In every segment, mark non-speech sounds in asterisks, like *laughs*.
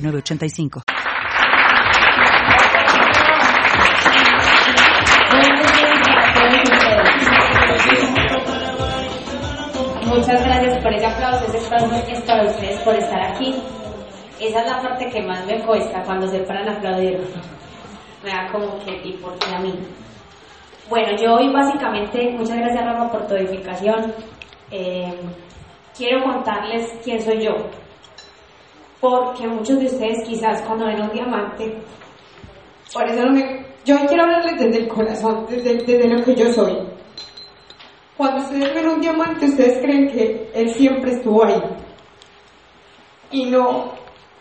985. Muchas gracias por ese aplauso, ese es para ustedes por estar aquí. Esa es la parte que más me cuesta cuando se paran a aplaudir. Me da como que, ¿y por qué a mí? Bueno, yo hoy básicamente, muchas gracias Rafa por tu edificación. Eh, quiero contarles quién soy yo porque muchos de ustedes quizás cuando ven un diamante, por eso no me, yo quiero hablarles desde el corazón, desde, desde lo que yo soy. Cuando ustedes ven un diamante, ustedes creen que él siempre estuvo ahí. Y no,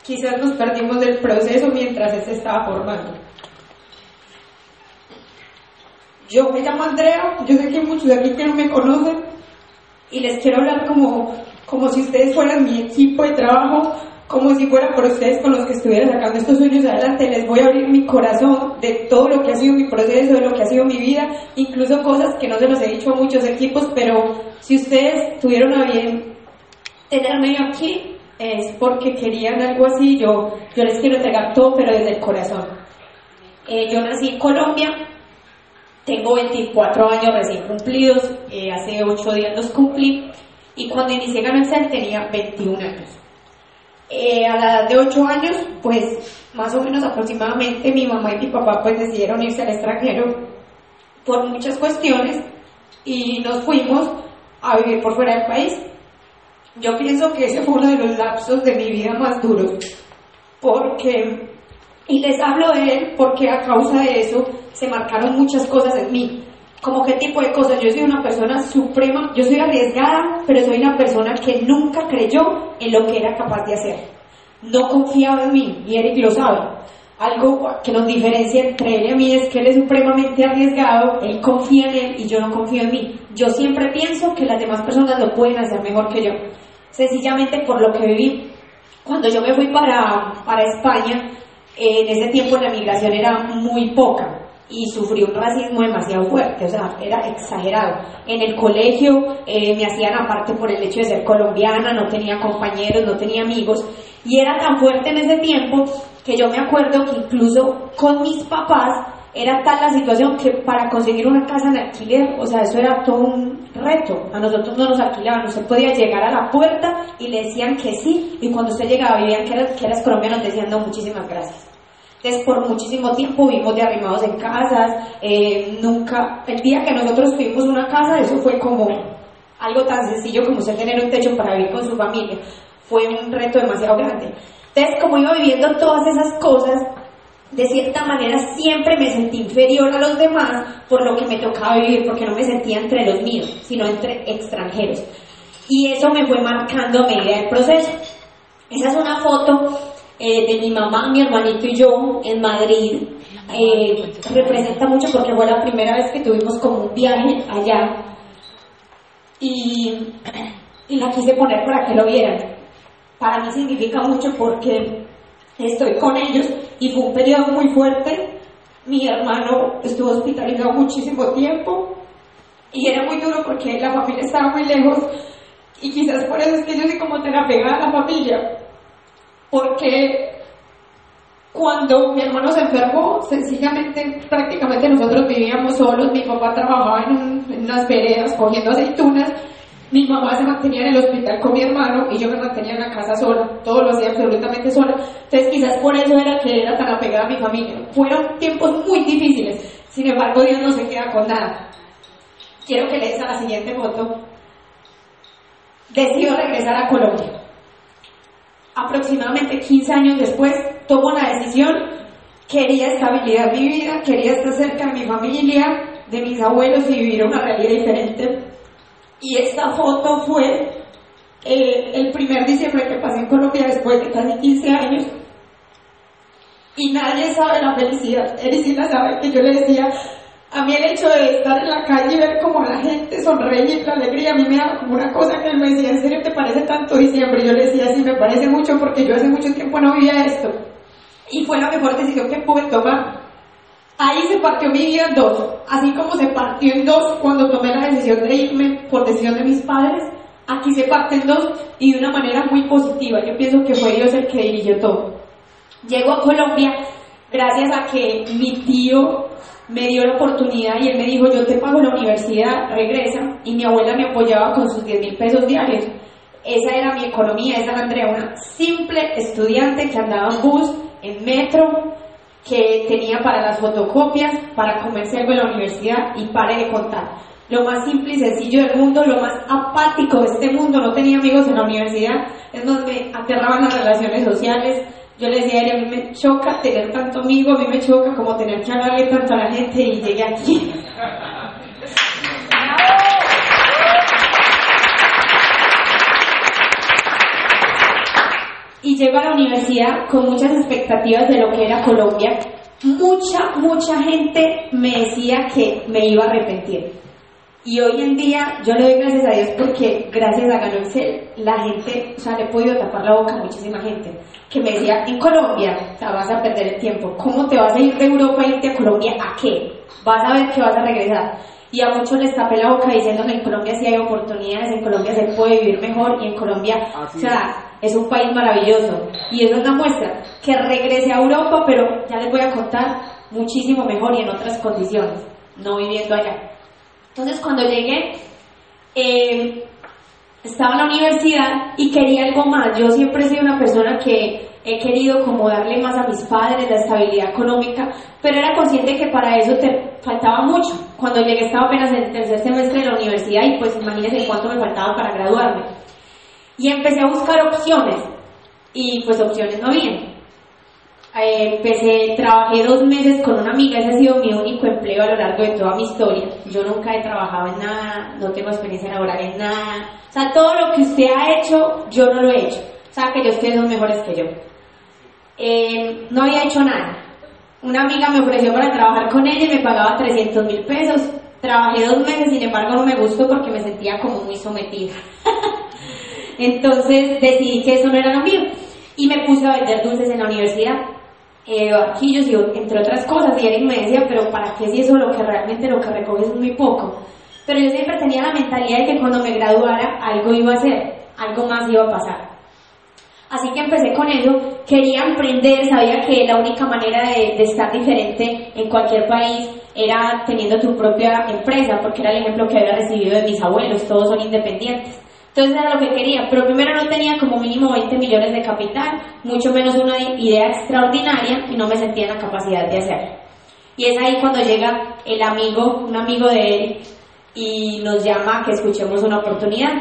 quizás nos perdimos del proceso mientras él se estaba formando. Yo me llamo Andrea, yo sé que muchos de aquí que no me conocen, y les quiero hablar como, como si ustedes fueran mi equipo de trabajo, como si fuera por ustedes con los que estuviera sacando estos sueños adelante, les voy a abrir mi corazón de todo lo que ha sido mi proceso, de lo que ha sido mi vida, incluso cosas que no se los he dicho a muchos equipos, pero si ustedes tuvieron a bien tenerme aquí, es porque querían algo así, yo, yo les quiero entregar todo, pero desde el corazón. Eh, yo nací en Colombia, tengo 24 años recién cumplidos, eh, hace 8 días los cumplí, y cuando inicié Ganacel tenía 21 años. Eh, a la edad de 8 años, pues más o menos aproximadamente mi mamá y mi papá pues decidieron irse al extranjero por muchas cuestiones y nos fuimos a vivir por fuera del país. Yo pienso que ese fue uno de los lapsos de mi vida más duros, porque, y les hablo de él porque a causa de eso se marcaron muchas cosas en mí como qué tipo de cosas. Yo soy una persona suprema, yo soy arriesgada, pero soy una persona que nunca creyó en lo que era capaz de hacer. No confiaba en mí, y Eric lo sabe. Algo que nos diferencia entre él y a mí es que él es supremamente arriesgado, él confía en él y yo no confío en mí. Yo siempre pienso que las demás personas lo pueden hacer mejor que yo, sencillamente por lo que viví. Cuando yo me fui para, para España, en ese tiempo la migración era muy poca y sufrí un racismo demasiado fuerte, o sea, era exagerado. En el colegio eh, me hacían aparte por el hecho de ser colombiana, no tenía compañeros, no tenía amigos, y era tan fuerte en ese tiempo que yo me acuerdo que incluso con mis papás era tal la situación que para conseguir una casa en alquiler, o sea, eso era todo un reto. A nosotros no nos alquilaban, usted podía llegar a la puerta y le decían que sí, y cuando usted llegaba y veían que eras, que eras colombiano, decían no, muchísimas gracias. Entonces, por muchísimo tiempo vivimos de arrimados en casas, eh, nunca, el día que nosotros tuvimos una casa, eso fue como algo tan sencillo como usted tener un techo para vivir con su familia. Fue un reto demasiado grande. Entonces, como iba viviendo todas esas cosas, de cierta manera siempre me sentí inferior a los demás por lo que me tocaba vivir, porque no me sentía entre los míos, sino entre extranjeros. Y eso me fue marcando a medida del proceso. Esa es una foto eh, de mi mamá, mi hermanito y yo en Madrid. Eh, representa mucho porque fue la primera vez que tuvimos como un viaje allá y, y la quise poner para que lo vieran. Para mí significa mucho porque estoy con ellos y fue un periodo muy fuerte. Mi hermano estuvo hospitalizado muchísimo tiempo y era muy duro porque la familia estaba muy lejos y quizás por eso es que yo soy como tan apegada a la familia porque cuando mi hermano se enfermó, sencillamente, prácticamente nosotros vivíamos solos, mi papá trabajaba en, unas veredas cogiendo aceitunas, mi mamá se mantenía en el hospital con mi hermano y yo me mantenía en la casa sola, todos los días absolutamente sola. Entonces quizás por eso era que era tan apegada a mi familia. Fueron tiempos muy difíciles, sin embargo Dios no se queda con nada. Quiero que lees a la siguiente foto. Decido regresar a Colombia aproximadamente 15 años después, tomo la decisión, quería estabilidad en mi vida, quería estar cerca de mi familia, de mis abuelos y vivir una realidad diferente. Y esta foto fue el primer diciembre que pasé en Colombia después de casi 15 años. y nadie sabe la felicidad. Erisina sabe que yo le decía, a mí el hecho de estar en la calle y ver cómo la gente sonreír y la alegría, a mí me da como una cosa que él me decía, ¿en serio te parece tanto diciembre? Yo le decía, sí, me parece mucho porque yo hace mucho tiempo no vivía esto. Y fue la mejor decisión que pude tomar. Ahí se partió mi vida en dos, así como se partió en dos cuando tomé la decisión de irme por decisión de mis padres, aquí se parte en dos y de una manera muy positiva. Yo pienso que fue Dios el que dirigió todo. Llego a Colombia gracias a que mi tío me dio la oportunidad y él me dijo, yo te pago la universidad, regresa, y mi abuela me apoyaba con sus 10 mil pesos diarios. Esa era mi economía, esa era Andrea, una simple estudiante que andaba en bus, en metro, que tenía para las fotocopias, para comerse algo en la universidad y pare de contar. Lo más simple y sencillo del mundo, lo más apático de este mundo, no tenía amigos en la universidad, es donde aterraban las relaciones sociales, yo le decía a a mí me choca tener tanto amigo, a mí me choca como tener que hablarle tanto a la gente y llegué aquí. y llego a la universidad con muchas expectativas de lo que era Colombia. Mucha, mucha gente me decía que me iba a arrepentir. Y hoy en día yo le doy gracias a Dios porque gracias a Ganolcel la gente, o sea, le he podido tapar la boca a muchísima gente que me decía, en Colombia te vas a perder el tiempo, ¿cómo te vas a ir de Europa a irte a Colombia? ¿A qué? Vas a ver que vas a regresar. Y a muchos les tapé la boca diciéndome, en Colombia sí hay oportunidades, en Colombia se puede vivir mejor y en Colombia, o sea, es un país maravilloso. Y eso es una muestra, que regrese a Europa, pero ya les voy a contar muchísimo mejor y en otras condiciones, no viviendo allá. Entonces cuando llegué, eh, estaba en la universidad y quería algo más. Yo siempre he sido una persona que he querido como darle más a mis padres la estabilidad económica, pero era consciente que para eso te faltaba mucho. Cuando llegué estaba apenas en el tercer semestre de la universidad y pues imagínense cuánto me faltaba para graduarme. Y empecé a buscar opciones y pues opciones no había. Eh, empecé, trabajé dos meses con una amiga, ese ha sido mi único empleo a lo largo de toda mi historia. Yo nunca he trabajado en nada, no tengo experiencia laboral en nada. O sea, todo lo que usted ha hecho, yo no lo he hecho. O sea, que ustedes son mejores que yo. Eh, no había hecho nada. Una amiga me ofreció para trabajar con ella y me pagaba 300 mil pesos. Trabajé dos meses, sin embargo no me gustó porque me sentía como muy sometida. *laughs* Entonces decidí que eso no era lo mío y me puse a vender dulces en la universidad eh, yo y entre otras cosas, y Eric me decía, pero ¿para qué si eso lo que realmente lo que recoges es muy poco? Pero yo siempre tenía la mentalidad de que cuando me graduara algo iba a hacer, algo más iba a pasar. Así que empecé con eso, quería emprender, sabía que la única manera de, de estar diferente en cualquier país era teniendo tu propia empresa, porque era el ejemplo que había recibido de mis abuelos, todos son independientes. Entonces era lo que quería, pero primero no tenía como mínimo 20 millones de capital, mucho menos una idea extraordinaria y no me sentía en la capacidad de hacerlo. Y es ahí cuando llega el amigo, un amigo de él, y nos llama a que escuchemos una oportunidad.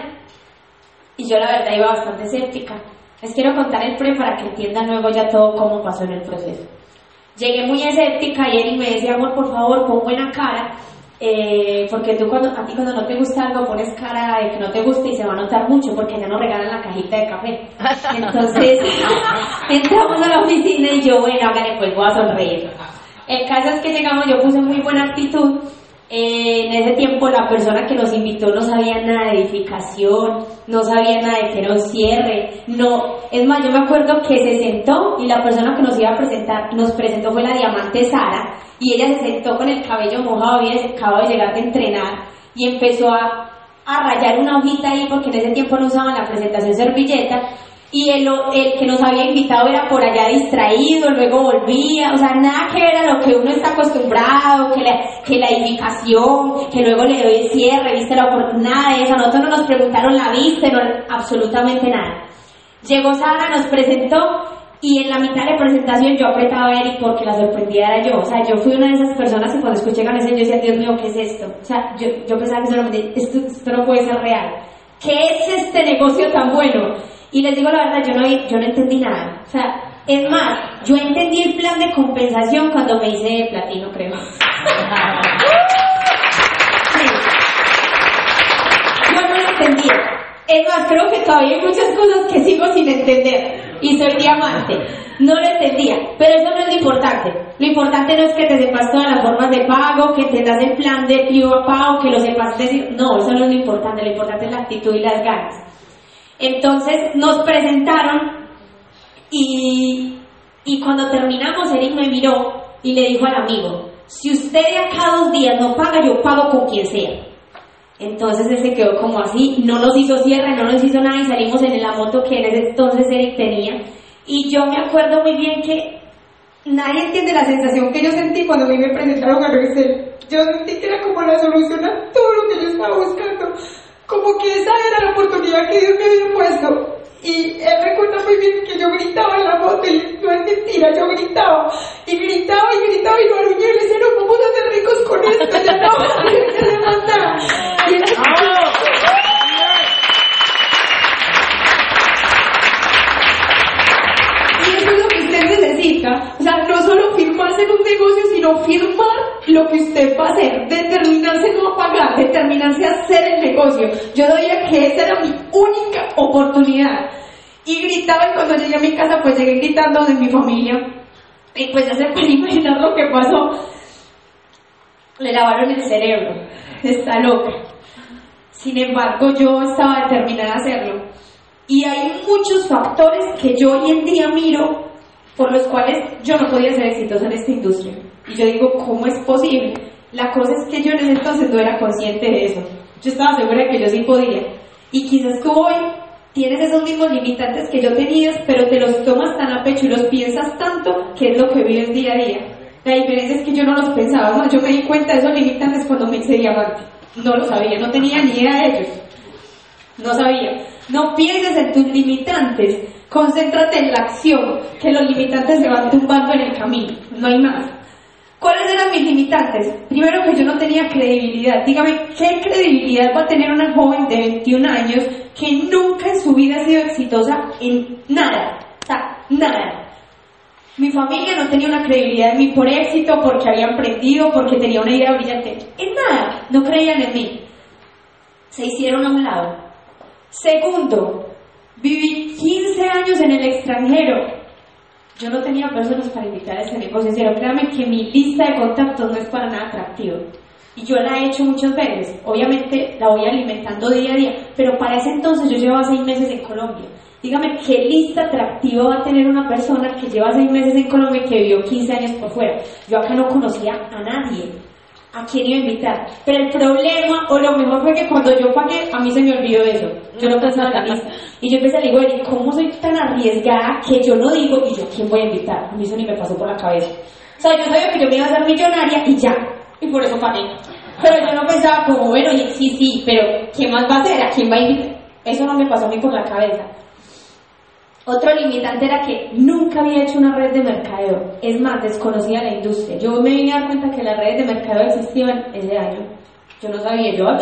Y yo la verdad iba bastante escéptica. Les quiero contar el pre para que entiendan luego ya todo cómo pasó en el proceso. Llegué muy escéptica y él me decía, amor, por favor, pon buena cara eh, porque tú cuando, a ti cuando no te gusta algo pones cara de que no te gusta y se va a notar mucho porque ya no regalan la cajita de café. Entonces *laughs* entramos a la oficina y yo, bueno, hágale pues voy a sonreír. El caso es que llegamos, yo puse muy buena actitud en ese tiempo la persona que nos invitó no sabía nada de edificación, no sabía nada de que era un cierre, no, es más, yo me acuerdo que se sentó y la persona que nos iba a presentar, nos presentó fue la diamante Sara y ella se sentó con el cabello mojado, había acabado de llegar de entrenar y empezó a, a rayar una hojita ahí porque en ese tiempo no usaban la presentación servilleta y el, el, que nos había invitado era por allá distraído, luego volvía, o sea, nada que ver a lo que uno está acostumbrado, que la, que la edificación, que luego le doy el cierre, viste la oportunidad, de eso, nosotros no nos preguntaron la viste, no, absolutamente nada. Llegó Sara, nos presentó y en la mitad de presentación yo apretaba a Eric porque la sorprendida era yo, o sea, yo fui una de esas personas que cuando escuché Ganesen yo decía, Dios mío, ¿qué es esto? O sea, yo, yo pensaba que solamente, esto, esto no puede ser real. ¿Qué es este negocio tan bueno? Y les digo la verdad, yo no, yo no entendí nada. O sea, es más, yo entendí el plan de compensación cuando me hice de platino, creo. *laughs* Yo no lo entendí. Es más, creo que todavía hay muchas cosas que sigo sin entender. Y soy diamante. No lo entendía. Pero eso no es lo importante. Lo importante no es que te sepas todas las formas de pago, que tengas el plan de pago, que lo sepas decir. No, eso no es lo importante. Lo importante es la actitud y las ganas. Entonces nos presentaron y, y cuando terminamos, Eric me miró y le dijo al amigo, si usted de acá dos días no paga, yo pago con quien sea. Entonces él se quedó como así, no nos hizo cierre, no nos hizo nada y salimos en la moto que en ese entonces Eric tenía. Y yo me acuerdo muy bien que nadie entiende la sensación que yo sentí cuando a mí me presentaron a Rexel. Yo sentí que era como la solución a todo lo que yo estaba buscando. Como que esa era la oportunidad que Dios me había puesto. Y él recuerda muy bien que yo gritaba en la moto y no es mentira, yo gritaba y gritaba y gritaba y lo aruñé y le decía, no, vamos a ser ricos con esto, ya no vamos a tener que demandar. Y él, Y eso es lo que usted necesita. O sea, no solo firmarse en un negocio, sino firmar lo que usted va a hacer, determinarse no a pagar, determinarse a hacer el negocio. Yo doy que esa era mi única oportunidad. Y gritaba y cuando llegué a mi casa, pues llegué gritando de mi familia. Y pues ya se puede *laughs* imaginar lo que pasó. Le lavaron el cerebro. Está loca. Sin embargo, yo estaba determinada a hacerlo. Y hay muchos factores que yo hoy en día miro por los cuales yo no podía ser exitosa en esta industria. Y yo digo, ¿cómo es posible? La cosa es que yo en ese entonces no era consciente de eso. Yo estaba segura de que yo sí podía. Y quizás tú hoy tienes esos mismos limitantes que yo tenía, pero te los tomas tan a pecho y los piensas tanto que es lo que vives día a día. La diferencia es que yo no los pensaba más, yo me di cuenta de esos limitantes cuando me hice diamante. No lo sabía, no tenía ni idea de ellos. No sabía. No pienses en tus limitantes, concéntrate en la acción, que los limitantes se van tumbando en el camino, no hay más. ¿Cuáles eran mis limitantes? Primero que yo no tenía credibilidad. Dígame, ¿qué credibilidad va a tener una joven de 21 años que nunca en su vida ha sido exitosa en nada? O sea, nada. Mi familia no tenía una credibilidad en mí por éxito, porque había aprendido, porque tenía una idea brillante. En nada, no creían en mí. Se hicieron a un lado. Segundo, viví 15 años en el extranjero. Yo no tenía personas para invitar a este negocio, pero créanme que mi lista de contactos no es para nada atractiva. Y yo la he hecho muchas veces. Obviamente la voy alimentando día a día, pero para ese entonces yo llevaba seis meses en Colombia. Dígame, ¿qué lista atractiva va a tener una persona que lleva seis meses en Colombia y que vivió 15 años por fuera? Yo acá no conocía a nadie. ¿A quién iba a invitar? Pero el problema, o lo mejor fue que cuando yo pagué, a mí se me olvidó eso. Yo no pensaba en la lista. Y yo empecé a Eri, ¿cómo soy tan arriesgada que yo no digo y yo quién voy a invitar? A eso ni me pasó por la cabeza. O sea, yo sabía que yo me iba a hacer millonaria y ya. Y por eso pagué. Pero yo no pensaba como, bueno, sí, sí, pero ¿qué más va a hacer? ¿A quién va a invitar? Eso no me pasó a mí por la cabeza. Otro limitante era que nunca había hecho una red de mercadeo. Es más, desconocía la industria. Yo me vine a dar cuenta que las redes de mercadeo existían ese año. Yo no sabía, yo, ¡Ah!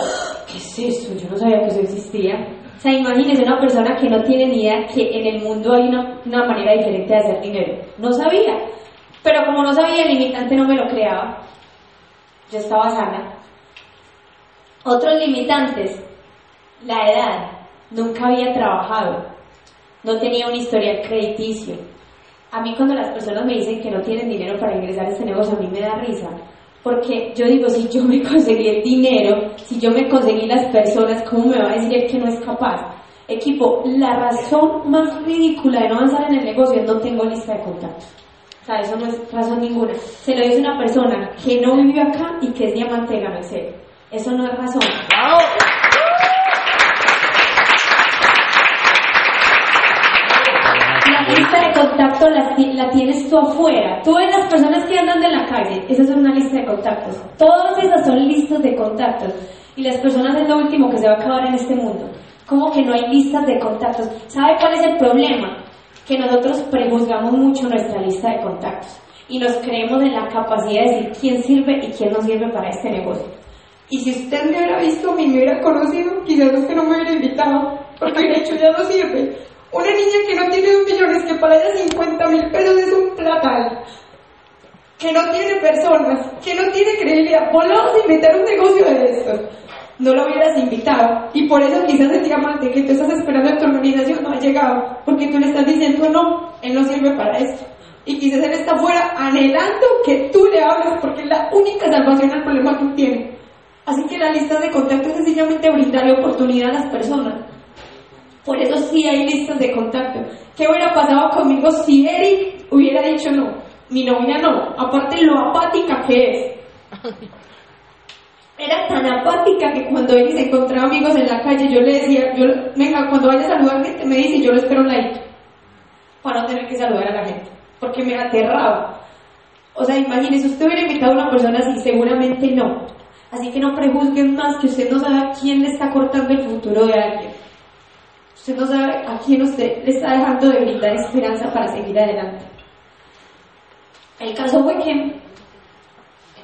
¿qué es eso? Yo no sabía que eso existía. O sea, imagínense una persona que no tiene ni idea que en el mundo hay una manera diferente de hacer dinero. No sabía. Pero como no sabía, el limitante no me lo creaba. Yo estaba sana. Otros limitantes, la edad. Nunca había trabajado no tenía un historial crediticio. A mí cuando las personas me dicen que no tienen dinero para ingresar a este negocio, a mí me da risa. Porque yo digo, si yo me conseguí el dinero, si yo me conseguí las personas, ¿cómo me va a decir el que no es capaz? Equipo, la razón más ridícula de no avanzar en el negocio es no tengo lista de contactos. O sea, eso no es razón ninguna. Se lo dice una persona que no vive acá y que es diamante de gano Eso no es razón. Lista de contactos la, la, tienes tú afuera. Tú ves las personas que andan en la calle, esas son una lista de contactos. Todas esas son listas de contactos. Y las personas es lo último que se va a acabar en este mundo. Como que no hay listas de contactos. ¿Sabe cuál es el problema? Que nosotros prejuzgamos mucho nuestra lista de contactos. Y nos creemos en la capacidad de decir quién sirve y quién no sirve para este negocio. Y si usted me hubiera visto, me hubiera conocido, quizás usted no me hubiera invitado, porque de hecho ya no sirve. Una niña que no tiene dos millones, que para ella 50 mil pesos es un platal, que no tiene personas, que no tiene credibilidad, vos le vas a invitar un negocio de estos. No lo hubieras invitado. Y por eso quizás el diamante que tú estás esperando en tu organización no ha llegado. Porque tú le estás diciendo, no, él no sirve para esto. Y quizás él está afuera anhelando que tú le hables porque es la única salvación al problema que tiene. Así que la lista de contactos es sencillamente brindarle oportunidad a las personas. Por eso sí hay listas de contacto. ¿Qué hubiera pasado conmigo si Eric hubiera dicho no? Mi novia no. Aparte lo apática que es. *laughs* Era tan apática que cuando Eric se encontraba amigos en la calle, yo le decía, yo, venga, cuando vaya a saludar gente, me dice, yo lo espero like. Para no tener que saludar a la gente. Porque me aterraba. O sea, imagínese, usted hubiera invitado a una persona así, seguramente no. Así que no prejuzguen más que usted no sabe a quién le está cortando el futuro de alguien. Usted no sabe a quién usted le está dejando de brindar esperanza para seguir adelante. El caso fue que en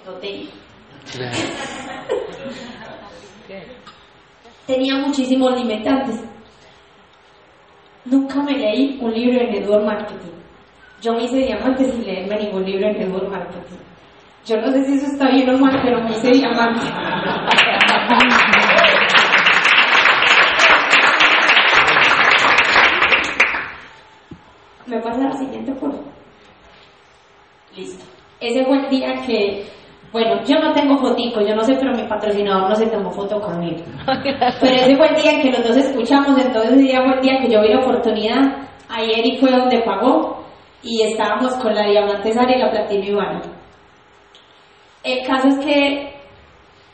*laughs* tenía muchísimos limitantes. Nunca me leí un libro en network marketing. Yo me hice diamante sin leerme ningún libro en network marketing. Yo no sé si eso está bien o mal, pero me hice diamante. *laughs* ¿Me pasa la siguiente foto? Listo. Ese fue el día que, bueno, yo no tengo fotico, yo no sé, pero mi patrocinador no se tomó foto conmigo. *laughs* Pero ese fue el día que los dos escuchamos, entonces ese día fue el día que yo vi la oportunidad. Ayer y fue donde pagó y estábamos con la Diamante Sara y la Platino Ivana. El caso es que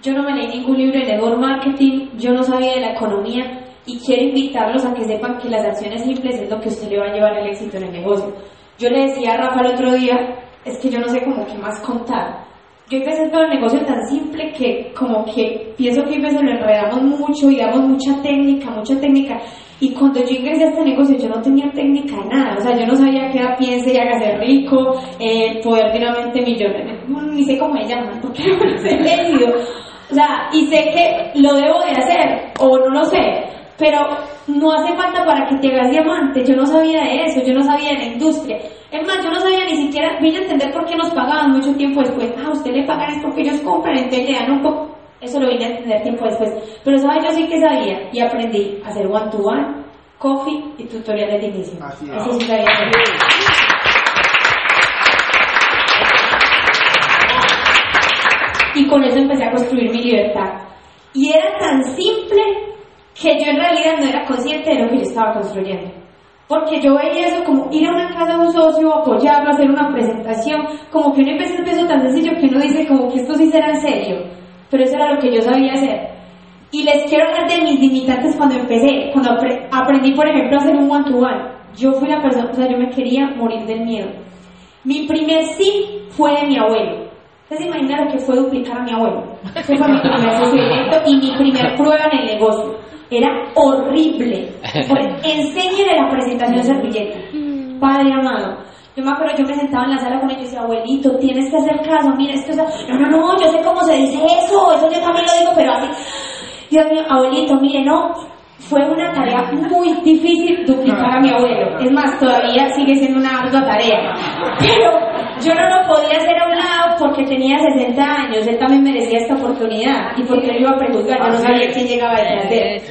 yo no me leí ningún libro de network marketing, yo no sabía de la economía y quiero invitarlos a que sepan que las acciones simples es lo que usted le va a llevar el éxito en el negocio. Yo le decía a Rafa el otro día, es que yo no sé cómo qué más contar. Yo empecé todo el negocio tan simple que como que pienso que a veces lo enredamos mucho y damos mucha técnica, mucha técnica. Y cuando yo ingresé a este negocio yo no tenía técnica de nada, o sea, yo no sabía qué era piense y hágase rico, eh, poder finalmente millonario, ni sé cómo se llaman, porque *laughs* no leído. O sea, y sé que lo debo de hacer, o no lo sé, pero no hace falta para que te hagas diamante. Yo no sabía de eso, yo no sabía de la industria. Es más, yo no sabía ni siquiera, vine a entender por qué nos pagaban mucho tiempo después. Ah, usted le pagan es porque ellos compran, entonces le dan un poco. Eso lo vine a entender tiempo después. Pero sabes, yo sí que sabía y aprendí a hacer one-to-one, coffee y tutoriales de inicio. Eso sí sabía. Y con eso empecé a construir mi libertad. Y era tan simple que yo en realidad no era consciente de lo que yo estaba construyendo. Porque yo veía eso como ir a una casa de un socio, apoyarlo, hacer una presentación, como que uno empieza a eso tan sencillo que uno dice como que esto sí será en serio. Pero eso era lo que yo sabía hacer. Y les quiero hablar de mis limitantes cuando empecé, cuando apre- aprendí, por ejemplo, a hacer un one-to-one. Yo fui la persona, o sea, yo me quería morir del miedo. Mi primer sí fue de mi abuelo. ¿Ustedes se imaginan lo que fue duplicar a mi abuelo? Ese fue mi primer directo y mi primer prueba en el negocio. Era horrible. *laughs* Fue, enséñele la presentación servilleta. Padre amado. Yo me acuerdo, yo me sentaba en la sala con ellos y decía, abuelito, tienes que hacer caso, mira, esto es... No, no, no, yo sé cómo se dice eso, eso yo también lo digo, pero así... Dios mío, abuelito, mire, no, fue una tarea muy difícil duplicar a mi abuelo. Es más, todavía sigue siendo una ardua tarea. Pero yo no lo podía hacer a un lado porque tenía 60 años, él también merecía esta oportunidad y porque él iba a prejuzgar, yo no sabía quién llegaba detrás de él.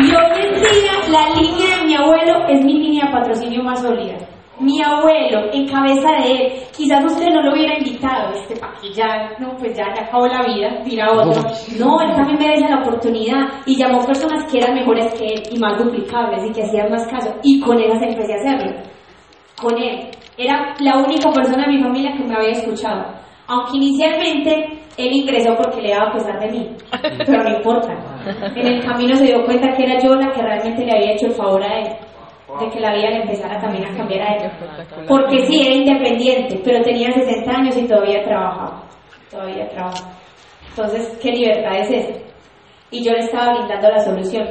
Y hoy en día la línea de mi abuelo es mi línea de patrocinio más sólida. Mi abuelo, en cabeza de él, quizás usted no lo hubiera invitado, este, pa' que ya, no, pues ya, ya acabó la vida, tira otro. No, él también merece la oportunidad y llamó personas que eran mejores que él y más duplicables y que hacían más caso. Y con esas empecé a hacerlo. Con él. Era la única persona de mi familia que me había escuchado. Aunque inicialmente él ingresó porque le daba pesar de mí, pero no importa. En el camino se dio cuenta que era yo la que realmente le había hecho el favor a él, de que la vida le empezara también a cambiar a él. Porque sí, era independiente, pero tenía 60 años y todavía trabajaba. Todavía trabajaba. Entonces, ¿qué libertad es esa? Y yo le estaba brindando la solución.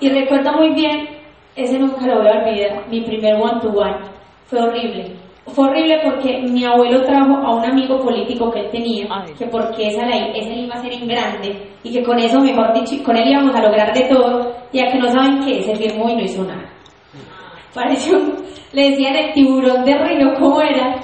Y recuerdo muy bien, ese nunca lo voy a olvidar, mi primer one-to-one. Fue horrible. Fue horrible porque mi abuelo trajo a un amigo político que él tenía, que porque esa ley, ese iba a ser en grande, y que con eso, mejor dicho, con él íbamos a lograr de todo, y a que no saben qué, se firmó y no hizo nada. Pareció, le decían el tiburón de río, ¿cómo era?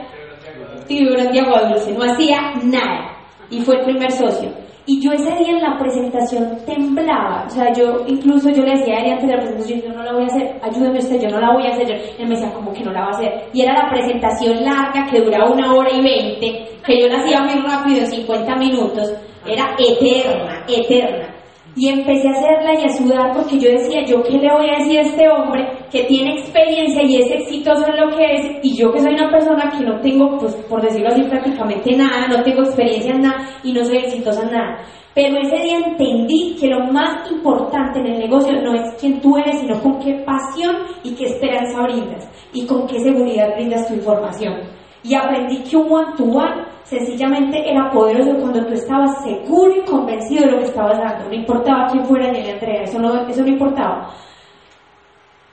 Tiburón de agua dulce, no hacía nada. Y fue el primer socio. Y yo ese día en la presentación temblaba, o sea, yo incluso yo le decía a él antes de la presentación, yo no la voy a hacer, ayúdeme usted, yo no la voy a hacer. Él me decía, como que no la va a hacer? Y era la presentación larga que duraba una hora y veinte, que yo la hacía muy rápido, 50 minutos, era eterna, eterna. Y empecé a hacerla y a sudar porque yo decía, ¿yo qué le voy a decir a este hombre que tiene experiencia y es exitoso en lo que es? Y yo que soy una persona que no tengo, pues por decirlo así, prácticamente nada, no tengo experiencia en nada y no soy exitosa en nada. Pero ese día entendí que lo más importante en el negocio no es quién tú eres, sino con qué pasión y qué esperanza brindas y con qué seguridad brindas tu información. Y aprendí que un one-to-one sencillamente era poderoso cuando tú estabas seguro y convencido de lo que estabas dando. No importaba quién fuera ni Andrea, eso no, eso no importaba.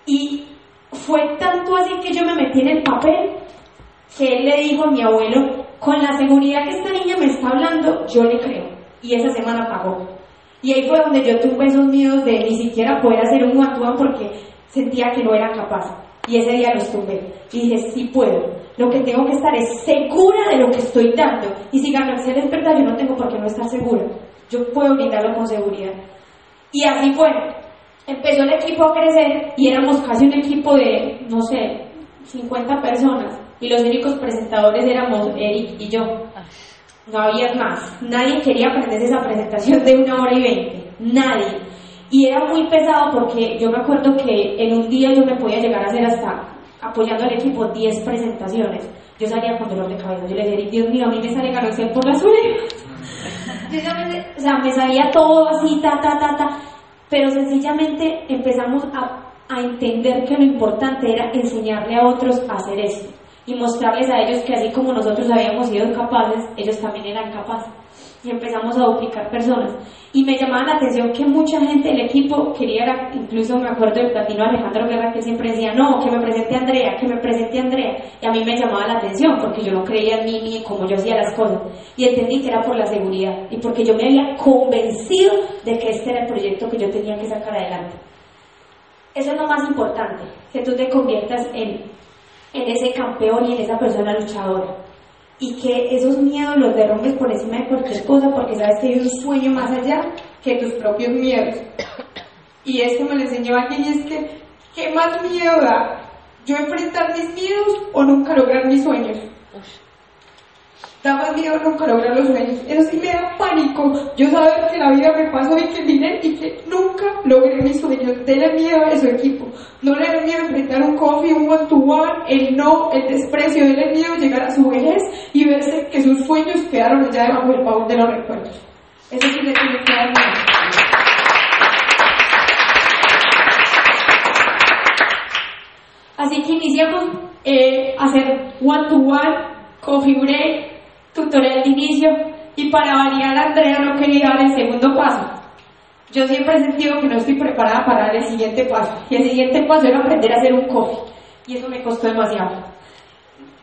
Y fue tanto así que yo me metí en el papel que él le dijo a mi abuelo, con la seguridad que esta niña me está hablando, yo le creo. Y esa semana pagó. Y ahí fue donde yo tuve esos miedos de ni siquiera poder hacer un one porque sentía que no era capaz. Y ese día los tuve. Y dije, sí puedo. Lo que tengo que estar es segura de lo que estoy dando. Y si Excel es verdad, yo no tengo por qué no estar segura. Yo puedo brindarlo con seguridad. Y así fue. Empezó el equipo a crecer y éramos casi un equipo de, no sé, 50 personas. Y los únicos presentadores éramos Eric y yo. No había más. Nadie quería aprenderse esa presentación de una hora y veinte. Nadie. Y era muy pesado porque yo me acuerdo que en un día yo me podía llegar a hacer hasta, apoyando al equipo, 10 presentaciones. Yo salía con dolor de cabeza. Yo le decía, Dios mío, a mí me sale cáncer por las orejas. o sea, me salía todo así, ta, ta, ta, ta. Pero sencillamente empezamos a, a entender que lo importante era enseñarle a otros a hacer esto y mostrarles a ellos que así como nosotros habíamos sido capaces, ellos también eran capaces y empezamos a duplicar personas. Y me llamaba la atención que mucha gente del equipo quería, incluso me acuerdo del platino Alejandro Guerra que siempre decía, no, que me presente Andrea, que me presente Andrea. Y a mí me llamaba la atención porque yo no creía en mí ni en cómo yo hacía las cosas. Y entendí que era por la seguridad y porque yo me había convencido de que este era el proyecto que yo tenía que sacar adelante. Eso es lo más importante, que tú te conviertas en, en ese campeón y en esa persona luchadora y que esos miedos los derrumbes por encima de cualquier cosa porque sabes que hay un sueño más allá que tus propios miedos. Y esto me lo enseñó alguien y es que, ¿qué más miedo da? ¿Yo enfrentar mis miedos o nunca lograr mis sueños? Da más miedo nunca lograr los sueños. Eso sí me da pánico. Yo saber que la vida me pasó y que vine y que nunca logré mis sueños. Denle miedo a su equipo. No le den miedo enfrentar un coffee, un one to one, el no, el desprecio. Denle miedo llegar a su vejez y verse que sus sueños quedaron allá debajo del baúl de los recuerdos. Eso sí le tiene que dar miedo. Así que iniciamos eh, a hacer one to one, coffee tutorial de inicio y para variar Andrea no quería dar el segundo paso. Yo siempre he sentido que no estoy preparada para dar el siguiente paso y el siguiente paso era aprender a hacer un coffee y eso me costó demasiado.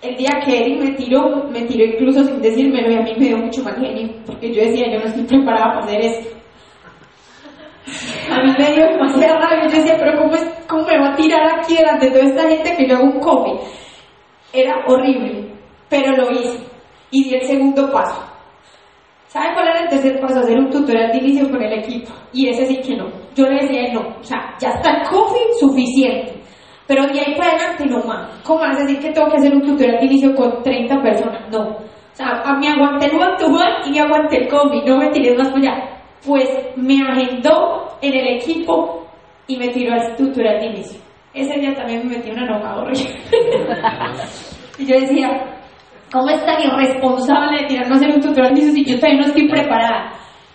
El día que Eric me tiró, me tiró incluso sin decírmelo y a mí me dio mucho mal genio porque yo decía yo no estoy preparada para hacer esto. A mí me dio demasiada rabia, yo decía, pero ¿cómo, es, ¿cómo me va a tirar aquí delante de toda esta gente que yo hago un coffee? Era horrible, pero lo hice y di el segundo paso. ¿Sabe cuál era el tercer paso? Hacer un tutorial de inicio con el equipo. Y ese sí que no. Yo le decía no. O sea, ya está el coffee suficiente. Pero de ahí para adelante no más. ¿Cómo vas a decir que tengo que hacer un tutorial de inicio con 30 personas? No. O sea, a mí aguanté el one to one y me aguanté el coffee. No me tiré más para allá. Pues me agendó en el equipo y me tiró al tutorial de inicio. Ese día también me metí una enojada horrible. *laughs* y yo decía, ¿Cómo es tan irresponsable de tirarme a hacer un tutorial? Dice, si yo todavía no estoy preparada.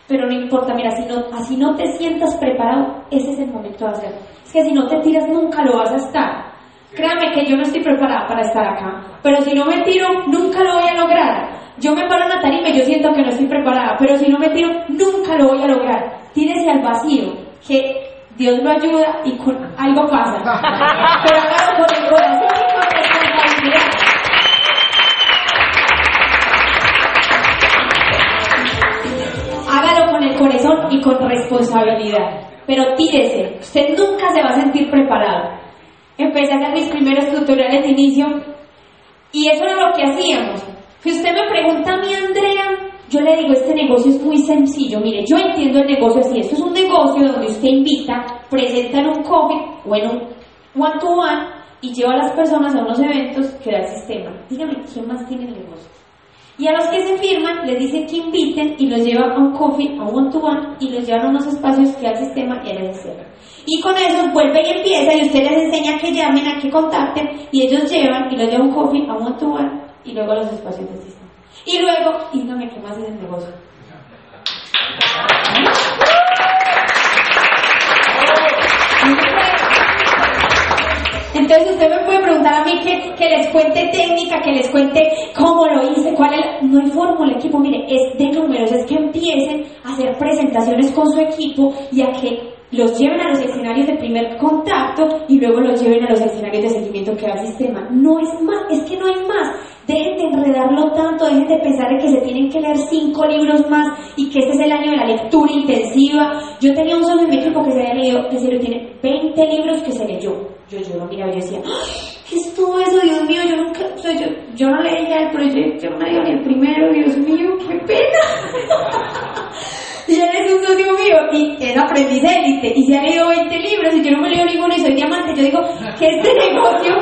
Pero no importa, mira, si no, así no te sientas preparado, ese es el momento de hacerlo. Es que si no te tiras, nunca lo vas a estar. Créame que yo no estoy preparada para estar acá. Pero si no me tiro, nunca lo voy a lograr. Yo me paro en la tarima y yo siento que no estoy preparada. Pero si no me tiro, nunca lo voy a lograr. Tírese al vacío, que Dios lo ayuda y con algo pasa. *laughs* Pero hágalo con el corazón y con responsabilidad. Corazón y con responsabilidad. Pero tírese, usted nunca se va a sentir preparado. Empecé a hacer mis primeros tutoriales de inicio y eso era lo que hacíamos. Si usted me pregunta a mí, Andrea, yo le digo, este negocio es muy sencillo. Mire, yo entiendo el negocio así. Esto es un negocio donde usted invita, presenta en un coffee o en un one-to-one y lleva a las personas a unos eventos que da el sistema. Dígame, ¿quién más tiene el negocio? Y a los que se firman les dice que inviten y los lleva a un coffee, a un one-to-one y los llevan a unos espacios que da el sistema y a el sistema. Y con eso vuelve y empieza y usted les enseña que llamen, a que contacten y ellos llevan y los llevan a un coffee, a un one-to-one y luego a los espacios del sistema. Y luego, dígame qué más es el negocio. Entonces usted me puede preguntar a mí que, les cuente técnica, que les cuente cómo lo hice, cuál es... No hay fórmula, equipo, mire, es de números, es que empiecen a hacer presentaciones con su equipo y a que los lleven a los escenarios de primer contacto y luego los lleven a los escenarios de seguimiento que da el sistema. No es más, es que no hay más. Dejen de enredarlo tanto, dejen de pensar que se tienen que leer cinco libros más y que este es el año de la lectura intensiva. Yo tenía un solo en equipo que se había leído, que se lo tiene 20 libros que se leyó. Yo, yo lo miraba y yo decía, ¿qué es todo eso, Dios mío? Yo nunca, yo, yo no leía el proyecto, yo no leía ni el primero, Dios mío, qué pena. *laughs* y él es un socio mío y es aprendiz élite y se ha leído 20 libros y yo no me leo ninguno y soy diamante. Yo digo que este negocio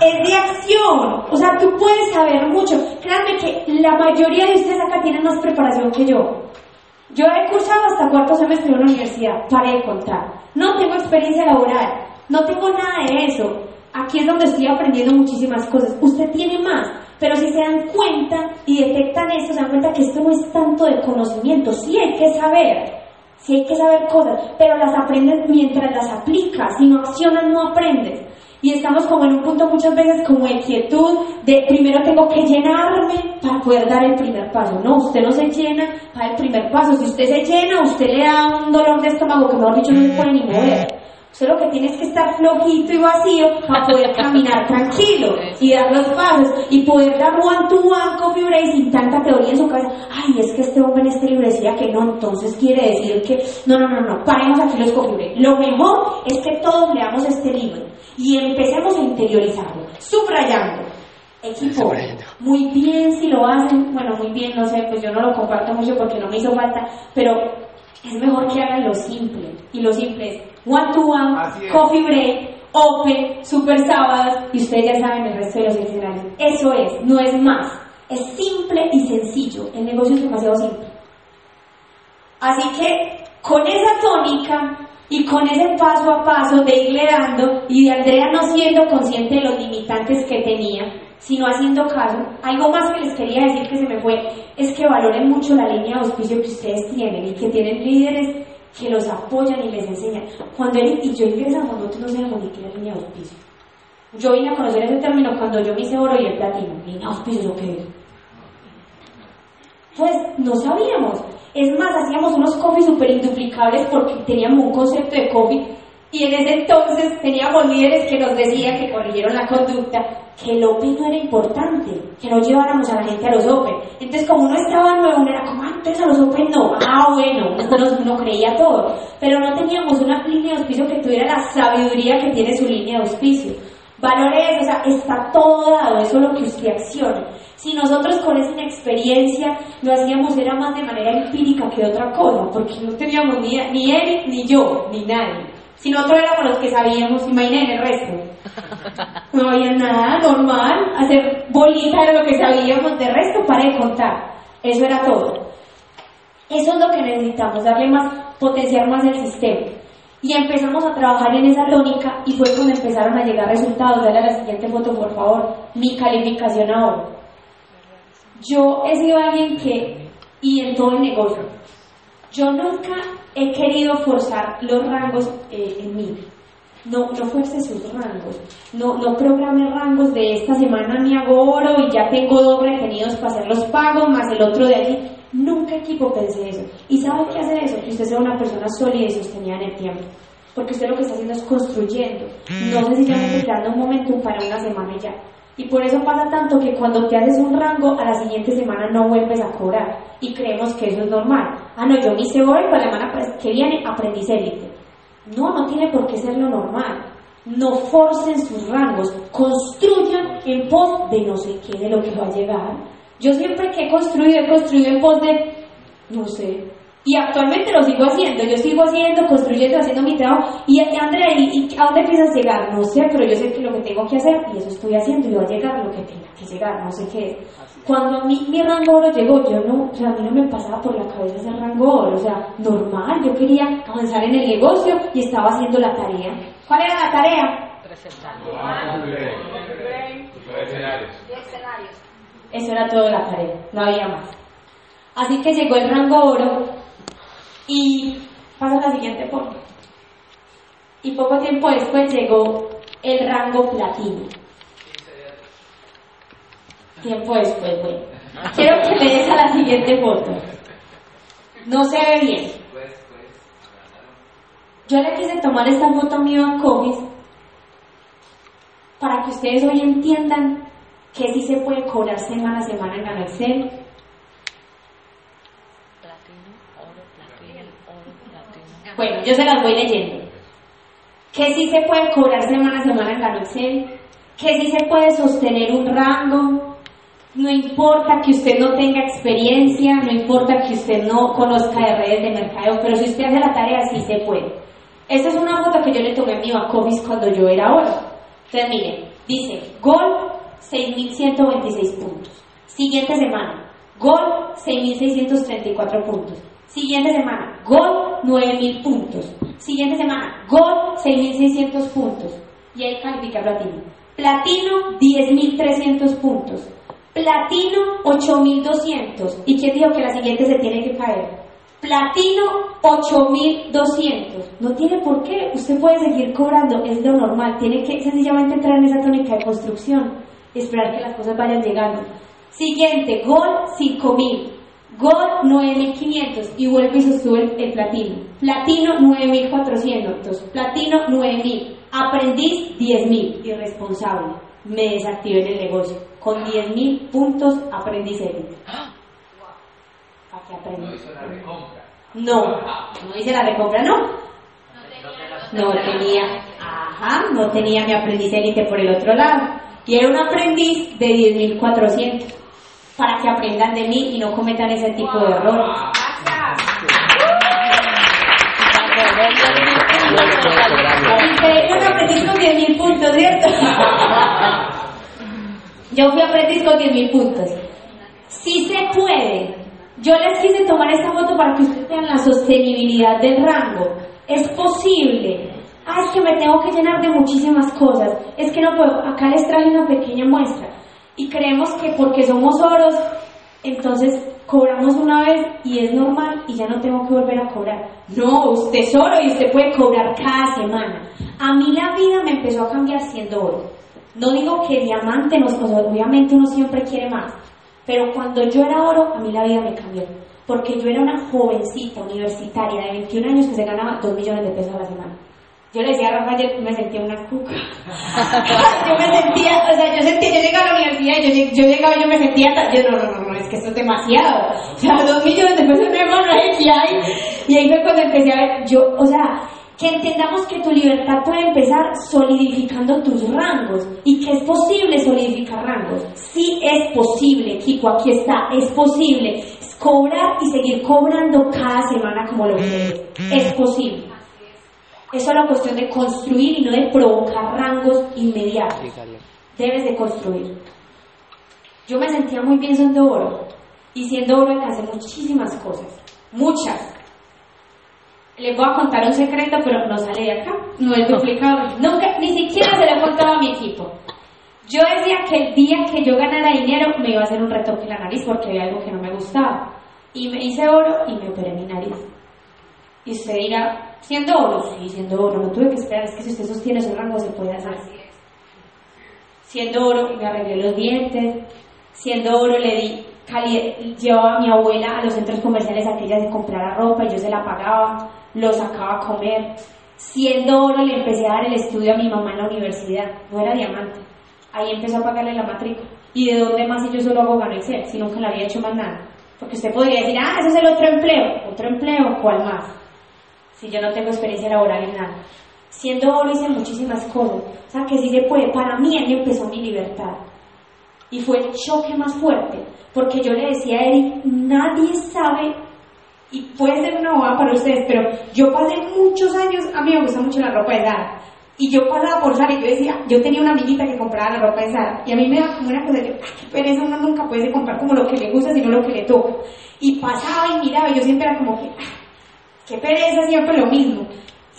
es de acción. O sea, tú puedes saber mucho. Créanme que la mayoría de ustedes acá tienen más preparación que yo. Yo he cursado hasta cuarto semestre en la universidad, para de contar. No tengo experiencia laboral, no tengo nada de eso. Aquí es donde estoy aprendiendo muchísimas cosas. Usted tiene más, pero si se dan cuenta y detectan esto, se dan cuenta que esto no es tanto de conocimiento. Sí hay que saber, sí hay que saber cosas, pero las aprendes mientras las aplicas. Si no accionas, no aprendes. Y estamos como en un punto muchas veces como de quietud, de primero tengo que llenarme para poder dar el primer paso. No, usted no se llena para el primer paso. Si usted se llena, usted le da un dolor de estómago que mejor dicho no se puede ni mover. Usted lo que tiene es que estar flojito y vacío para poder *laughs* caminar tranquilo y dar los pasos y poder dar one to one coffee break sin tanta teoría en su cabeza. Ay, es que este hombre en este libro decía que no, entonces quiere decir que no, no, no, no, paremos aquí los coffee break. Lo mejor es que todos leamos este libro y empecemos a interiorizarlo, subrayando. Equipo, muy bien si lo hacen, bueno, muy bien, no sé, pues yo no lo comparto mucho porque no me hizo falta, pero es mejor que hagan lo simple. Y lo simple es one to one, coffee break, open, super sábados, y ustedes ya saben el resto de los escenarios. Eso es, no es más. Es simple y sencillo. El negocio es demasiado simple. Así que con esa tónica y con ese paso a paso de irle dando y de Andrea no siendo consciente de los limitantes que tenía, sino haciendo caso. Algo más que les quería decir que se me fue es que valoren mucho la línea de auspicio que ustedes tienen y que tienen líderes que los apoyan y les enseñan. Cuando él y yo ingresamos, nosotros no sabemos ni qué es línea de auspicio. Yo vine a conocer ese término cuando yo me hice oro y el platino. Línea de auspicio, ¿lo que es? Pues no sabíamos. Es más, hacíamos unos coffee súper induplicables porque teníamos un concepto de coffee y en ese entonces teníamos líderes que nos decían que corrigieron la conducta, que el Open no era importante, que no lleváramos a la gente a los Open. Entonces, como uno estaba nuevo, uno era como, ah, entonces a los Open no. Ah, bueno, uno, creía todo. Pero no teníamos una línea de auspicio que tuviera la sabiduría que tiene su línea de auspicio. Valores, o sea, está todo dado, eso es lo que usted acciona. Si nosotros con esa inexperiencia lo hacíamos era más de manera empírica que otra cosa, porque no teníamos ni, ni él, ni yo, ni nadie. Si nosotros éramos los que sabíamos, imaginen el resto. No había nada normal, hacer bolita de lo que sabíamos, de resto para de contar. Eso era todo. Eso es lo que necesitamos, darle más, potenciar más el sistema. Y empezamos a trabajar en esa tónica y fue cuando empezaron a llegar resultados. Dale a la siguiente foto, por favor. Mi calificación ahora. Yo he sido alguien que, y en todo el negocio, yo nunca he querido forzar los rangos eh, en mí. No, no fuerce sus rangos. No, no programe rangos de esta semana me hago oro y ya tengo dos retenidos para hacer los pagos, más el otro de allí. Nunca equipo pensé eso. ¿Y sabe qué hace eso? Que usted sea una persona sólida y sostenida en el tiempo. Porque usted lo que está haciendo es construyendo, no necesariamente creando un momento para una semana y ya. Y por eso pasa tanto que cuando te haces un rango, a la siguiente semana no vuelves a cobrar. Y creemos que eso es normal. Ah, no, yo me hice hoy, para la semana que viene aprendí élite. No, no tiene por qué ser lo normal. No forcen sus rangos, construyan en pos de no sé qué, de lo que va a llegar. Yo siempre que he construido, he construido en pos de, no sé, y actualmente lo sigo haciendo, yo sigo haciendo, construyendo, haciendo mi trabajo. Y Andrea, ¿y, a dónde piensas llegar? No sé, pero yo sé que lo que tengo que hacer, y eso estoy haciendo, y va a llegar lo que tenga que llegar, no sé qué Cuando a mí mi rango oro llegó, yo no, o sea, a mí no me pasaba por la cabeza ese rango oro, o sea, normal, yo quería avanzar en el negocio y estaba haciendo la tarea. ¿Cuál era la tarea? Eso era todo la tarea, no había más. Así que llegó el rango oro y pasa la siguiente foto. Y poco tiempo después llegó el rango platino. Tiempo después, bueno. Quiero que me des a la siguiente foto. No se ve bien. Yo le quise tomar esta foto a mi para que ustedes hoy entiendan que sí se puede cobrar semana a semana en Gano Bueno, yo se las voy leyendo. Que sí se puede cobrar semana a semana en la noche, que sí se puede sostener un rango, no importa que usted no tenga experiencia, no importa que usted no conozca de redes de mercado, pero si usted hace la tarea, sí se puede. Esta es una foto que yo le tomé a mi Bacovis cuando yo era oro. Entonces, miren, dice, gol 6.126 puntos. Siguiente semana, gol 6.634 puntos. Siguiente semana, gol 9000 puntos. Siguiente semana, gol 6600 puntos. Y ahí califica platino. Platino 10300 puntos. Platino 8200. ¿Y quién dijo que la siguiente se tiene que caer? Platino 8200. No tiene por qué. Usted puede seguir cobrando, es lo normal. Tiene que sencillamente entrar en esa tónica de construcción. Esperar que las cosas vayan llegando. Siguiente, gol 5000. Gold 9500 y vuelve y sostuve el, platino. Platino 9400, platino 9000. Aprendiz 10000, irresponsable. Me desactivé en el negocio. Con 10000 puntos aprendiz élite. *gasps* ¿Para qué aprendí? No hizo la recompra. No, no hice la recompra, ¿no? No tenía, ajá, no tenía mi aprendiz élite por el otro lado. Y era un aprendiz de 10.400 para que aprendan de mí y no cometan ese tipo de errores. Increíble aprendiz con 10.000 puntos, ¿cierto? Yo fui aprendiz con 10.000 puntos. Si se puede. Yo les quise tomar esta foto para que ustedes vean la sostenibilidad del rango. Es posible. Ah, es que me tengo que llenar de muchísimas cosas. Es que no puedo. Acá les traje una pequeña muestra y creemos que porque somos oros, entonces cobramos una vez y es normal y ya no tengo que volver a cobrar. No, usted es oro y usted puede cobrar cada semana. A mí la vida me empezó a cambiar siendo oro. No digo que diamante, nos, obviamente uno siempre quiere más, pero cuando yo era oro, a mí la vida me cambió. Porque yo era una jovencita universitaria de 21 años que se ganaba 2 millones de pesos a la semana. Yo le decía a Rafael, me sentía una cuca. *laughs* yo me sentía, o sea, yo sentía, yo llegaba a la universidad y yo, yo llegaba y yo me sentía, yo no, no, no, no, es que esto es demasiado. O sea, dos millones de pesos no es que hay. Y ahí fue cuando empecé a ver, yo, o sea, que entendamos que tu libertad puede empezar solidificando tus rangos y que es posible solidificar rangos. Sí es posible, Kiko, aquí está, es posible cobrar y seguir cobrando cada semana como lo que Es posible. Eso es la cuestión de construir y no de provocar rangos inmediatos. Debes de construir. Yo me sentía muy bien siendo oro. Y siendo oro alcancé muchísimas cosas. Muchas. Les voy a contar un secreto, pero no sale de acá. No es duplicado. Nunca, ni siquiera se lo he contado a mi equipo. Yo decía que el día que yo ganara dinero me iba a hacer un retoque en la nariz porque había algo que no me gustaba. Y me hice oro y me operé mi nariz. Y usted dirá, siendo oro, sí, siendo oro, no tuve que esperar, es que si usted sostiene su rango se puede hacer. Siendo oro, me arreglé los dientes, siendo oro le di, llevaba a mi abuela a los centros comerciales a que ella se comprara ropa y yo se la pagaba, lo sacaba a comer. Siendo oro le empecé a dar el estudio a mi mamá en la universidad, no era diamante. Ahí empezó a pagarle la matrícula. ¿Y de dónde más si yo solo hago gano Excel? Si nunca le había hecho más nada. Porque usted podría decir, ah, ese es el otro empleo. ¿Otro empleo? ¿Cuál más? Si yo no tengo experiencia laboral en nada. Siendo oro hice muchísimas cosas. O sea, que sí se puede. Para mí ahí empezó mi libertad. Y fue el choque más fuerte, porque yo le decía a Eric, nadie sabe, y puede ser una bobada para ustedes, pero yo pasé muchos años, a mí me gusta mucho la ropa de Zara, y yo pasaba por Zara y yo decía, yo tenía una amiguita que compraba la ropa de Zara, y a mí me da como una cosa, yo, ay, qué pereza, uno nunca puede comprar como lo que le gusta, sino lo que le toca. Y pasaba y miraba, y yo siempre era como que, ay, qué pereza, siempre lo mismo.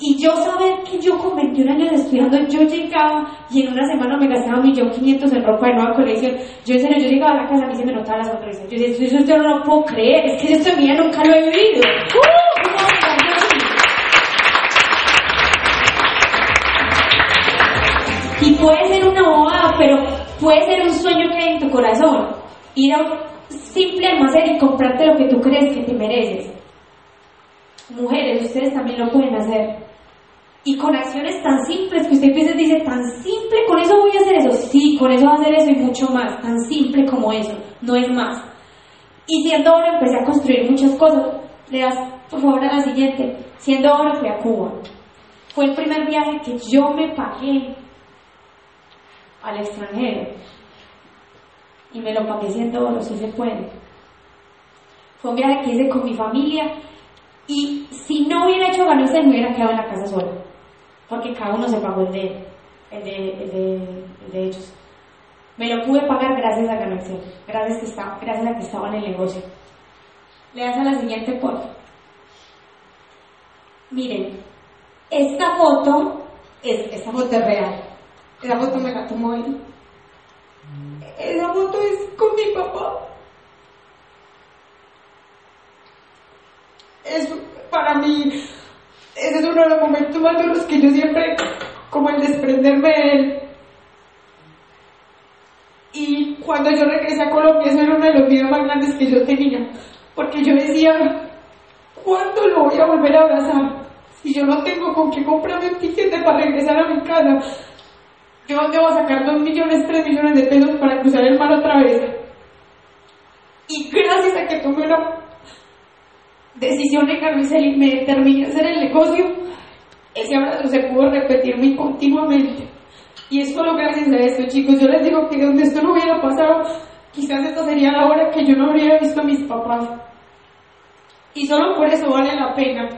Y yo saber que yo con 21 años estudiando, yo llegaba y en una semana me gastaba 1.500.000 en ropa de nueva colección. Yo en serio, yo llegaba a la casa y se me notaba la sonrisa. Yo decía, yo no lo puedo creer, es que esto en mi vida nunca lo he vivido. Y puede ser una bobada, pero puede ser un sueño que hay en tu corazón. Ir a un simple almacén y comprarte lo que tú crees que te mereces. Mujeres, ustedes también lo pueden hacer. Y con acciones tan simples que usted a dice, tan simple, con eso voy a hacer eso. Sí, con eso hacer eso y mucho más. Tan simple como eso, no es más. Y siendo oro empecé a construir muchas cosas. Le das, por favor, a la siguiente. Siendo oro fui a Cuba. Fue el primer viaje que yo me pagué al extranjero. Y me lo pagué siendo oro, si se puede. Fue un viaje que hice con mi familia y si no hubiera hecho ganancias, me hubiera quedado en la casa sola. Porque cada uno se pagó el de, el de, el de, ellos. Me lo pude pagar gracias a ganancias, gracias, gracias a que estaba en el negocio. Le das a la siguiente foto. Miren, esta foto, es, esta foto es real. Esa foto me la tomó él. Esa foto es con mi papá. es para mí, ese es uno de los momentos más duros que yo siempre, como el desprenderme de él. Y cuando yo regresé a Colombia, ese era uno de los miedos más grandes que yo tenía, porque yo decía, ¿cuándo lo voy a volver a abrazar? Si yo no tengo con qué comprarme un tiquete para regresar a mi casa, ¿yo dónde voy a sacar dos millones, tres millones de pesos para cruzar el mar otra vez? Y gracias a que tomé una decisión de Carmen y me determiné a hacer el negocio, ese abrazo se pudo repetir muy continuamente. Y es solo gracias a esto, chicos. Yo les digo que donde esto no hubiera pasado, quizás esta sería la hora que yo no habría visto a mis papás. Y solo por eso vale la pena.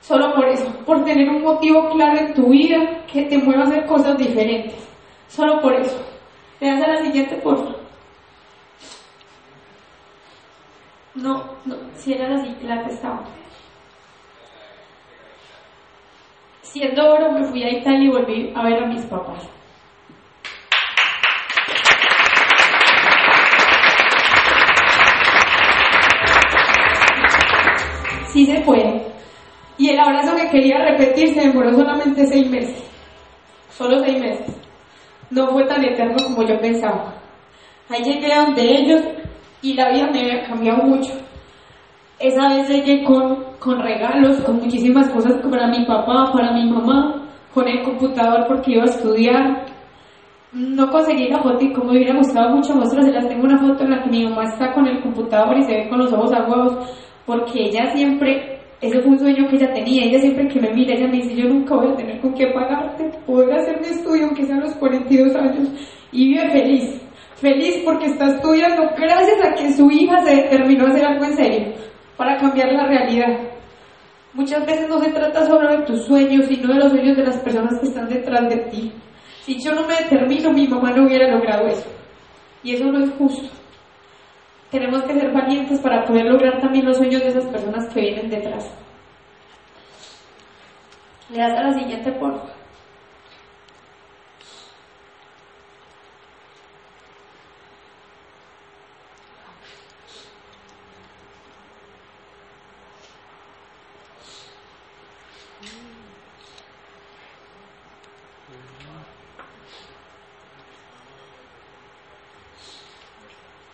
Solo por eso, por tener un motivo claro en tu vida que te mueva a hacer cosas diferentes. Solo por eso. Le das a la siguiente, por favor. No, no, si era la que estaba. Siendo oro me fui a Italia y volví a ver a mis papás. Sí se puede. Y el abrazo que quería repetir se demoró solamente seis meses. Solo seis meses. No fue tan eterno como yo pensaba. Ahí llegué a donde ellos y la vida me había cambiado mucho. Esa vez llegué con, con regalos, con muchísimas cosas para mi papá, para mi mamá, con el computador porque iba a estudiar. No conseguí la foto y como me hubiera gustado mucho mostrarlas, tengo una foto en la que mi mamá está con el computador y se ve con los ojos aguados, porque ella siempre, ese fue un sueño que ella tenía, ella siempre que me mira, ella me dice, yo nunca voy a tener con qué pagarte, poder hacer mi estudio aunque sea a los 42 años, y vive feliz feliz porque está estudiando gracias a que su hija se determinó a hacer algo en serio para cambiar la realidad. Muchas veces no se trata solo de tus sueños, sino de los sueños de las personas que están detrás de ti. Si yo no me determino, mi mamá no hubiera logrado eso. Y eso no es justo. Tenemos que ser valientes para poder lograr también los sueños de esas personas que vienen detrás. Le das a la siguiente, por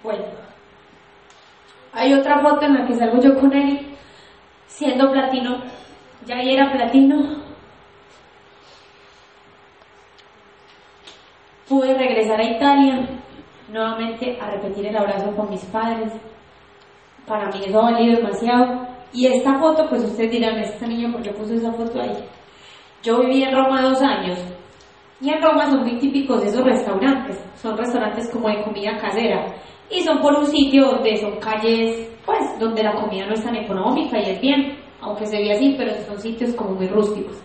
Bueno, hay otra foto en la que salgo yo con él siendo platino. Ya era platino. Pude regresar a Italia nuevamente a repetir el abrazo con mis padres. Para mí eso ha valido demasiado. Y esta foto, pues ustedes dirán, esta niña, ¿por qué puso esa foto ahí? Yo viví en Roma dos años Y en Roma son muy típicos esos restaurantes, son restaurantes como de comida casera y son por un sitio donde son calles, pues, donde la comida no es tan económica y es bien, aunque se ve así, pero son sitios como muy rústicos.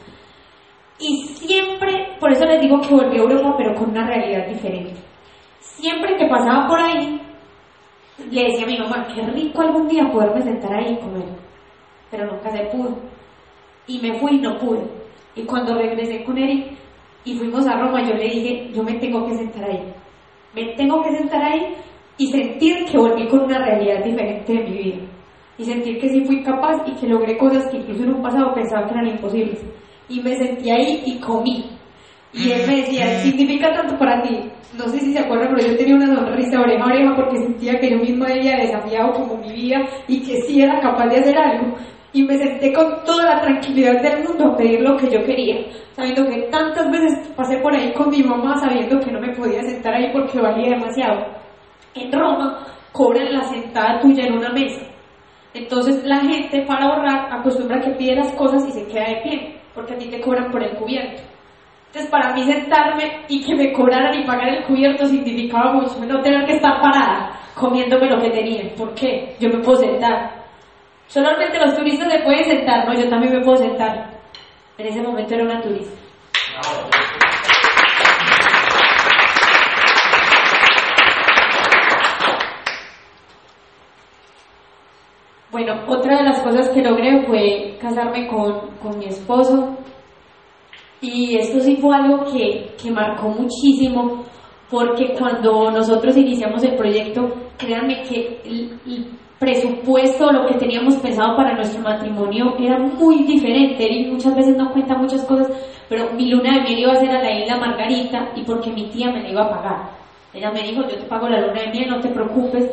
Y siempre, por eso les digo que volví a Europa, pero con una realidad diferente. Siempre que pasaba por ahí, le decía a mi mamá, qué rico algún día poderme sentar ahí y comer. Pero nunca se pudo. Y me fui y no pude. Y cuando regresé con Eric y fuimos a Roma, yo le dije, yo me tengo que sentar ahí. Me tengo que sentar ahí y sentir que volví con una realidad diferente de mi vida. Y sentir que sí fui capaz y que logré cosas que incluso en un pasado pensaba que eran imposibles. Y me sentí ahí y comí. Y él me decía, significa tanto para ti. No sé si se acuerdan, pero yo tenía una sonrisa oreja a oreja porque sentía que yo misma había desafiado como mi vida y que sí era capaz de hacer algo. Y me senté con toda la tranquilidad del mundo a pedir lo que yo quería, sabiendo que tantas veces pasé por ahí con mi mamá sabiendo que no me podía sentar ahí porque valía demasiado. En Roma cobran la sentada tuya en una mesa. Entonces la gente para ahorrar acostumbra que pide las cosas y se queda de pie, porque a ti te cobran por el cubierto. Entonces para mí sentarme y que me cobraran y pagar el cubierto significaba mucho, no tener que estar parada comiéndome lo que tenía. ¿Por qué? Yo me puedo sentar. Solamente los turistas se pueden sentar, no, yo también me puedo sentar. En ese momento era una turista. Bueno, otra de las cosas que logré fue casarme con, con mi esposo. Y esto sí fue algo que, que marcó muchísimo, porque cuando nosotros iniciamos el proyecto, créanme que el, presupuesto, lo que teníamos pensado para nuestro matrimonio era muy diferente. y muchas veces no cuenta muchas cosas, pero mi luna de miel iba a ser a la isla Margarita y porque mi tía me la iba a pagar. Ella me dijo, yo te pago la luna de miel, no te preocupes.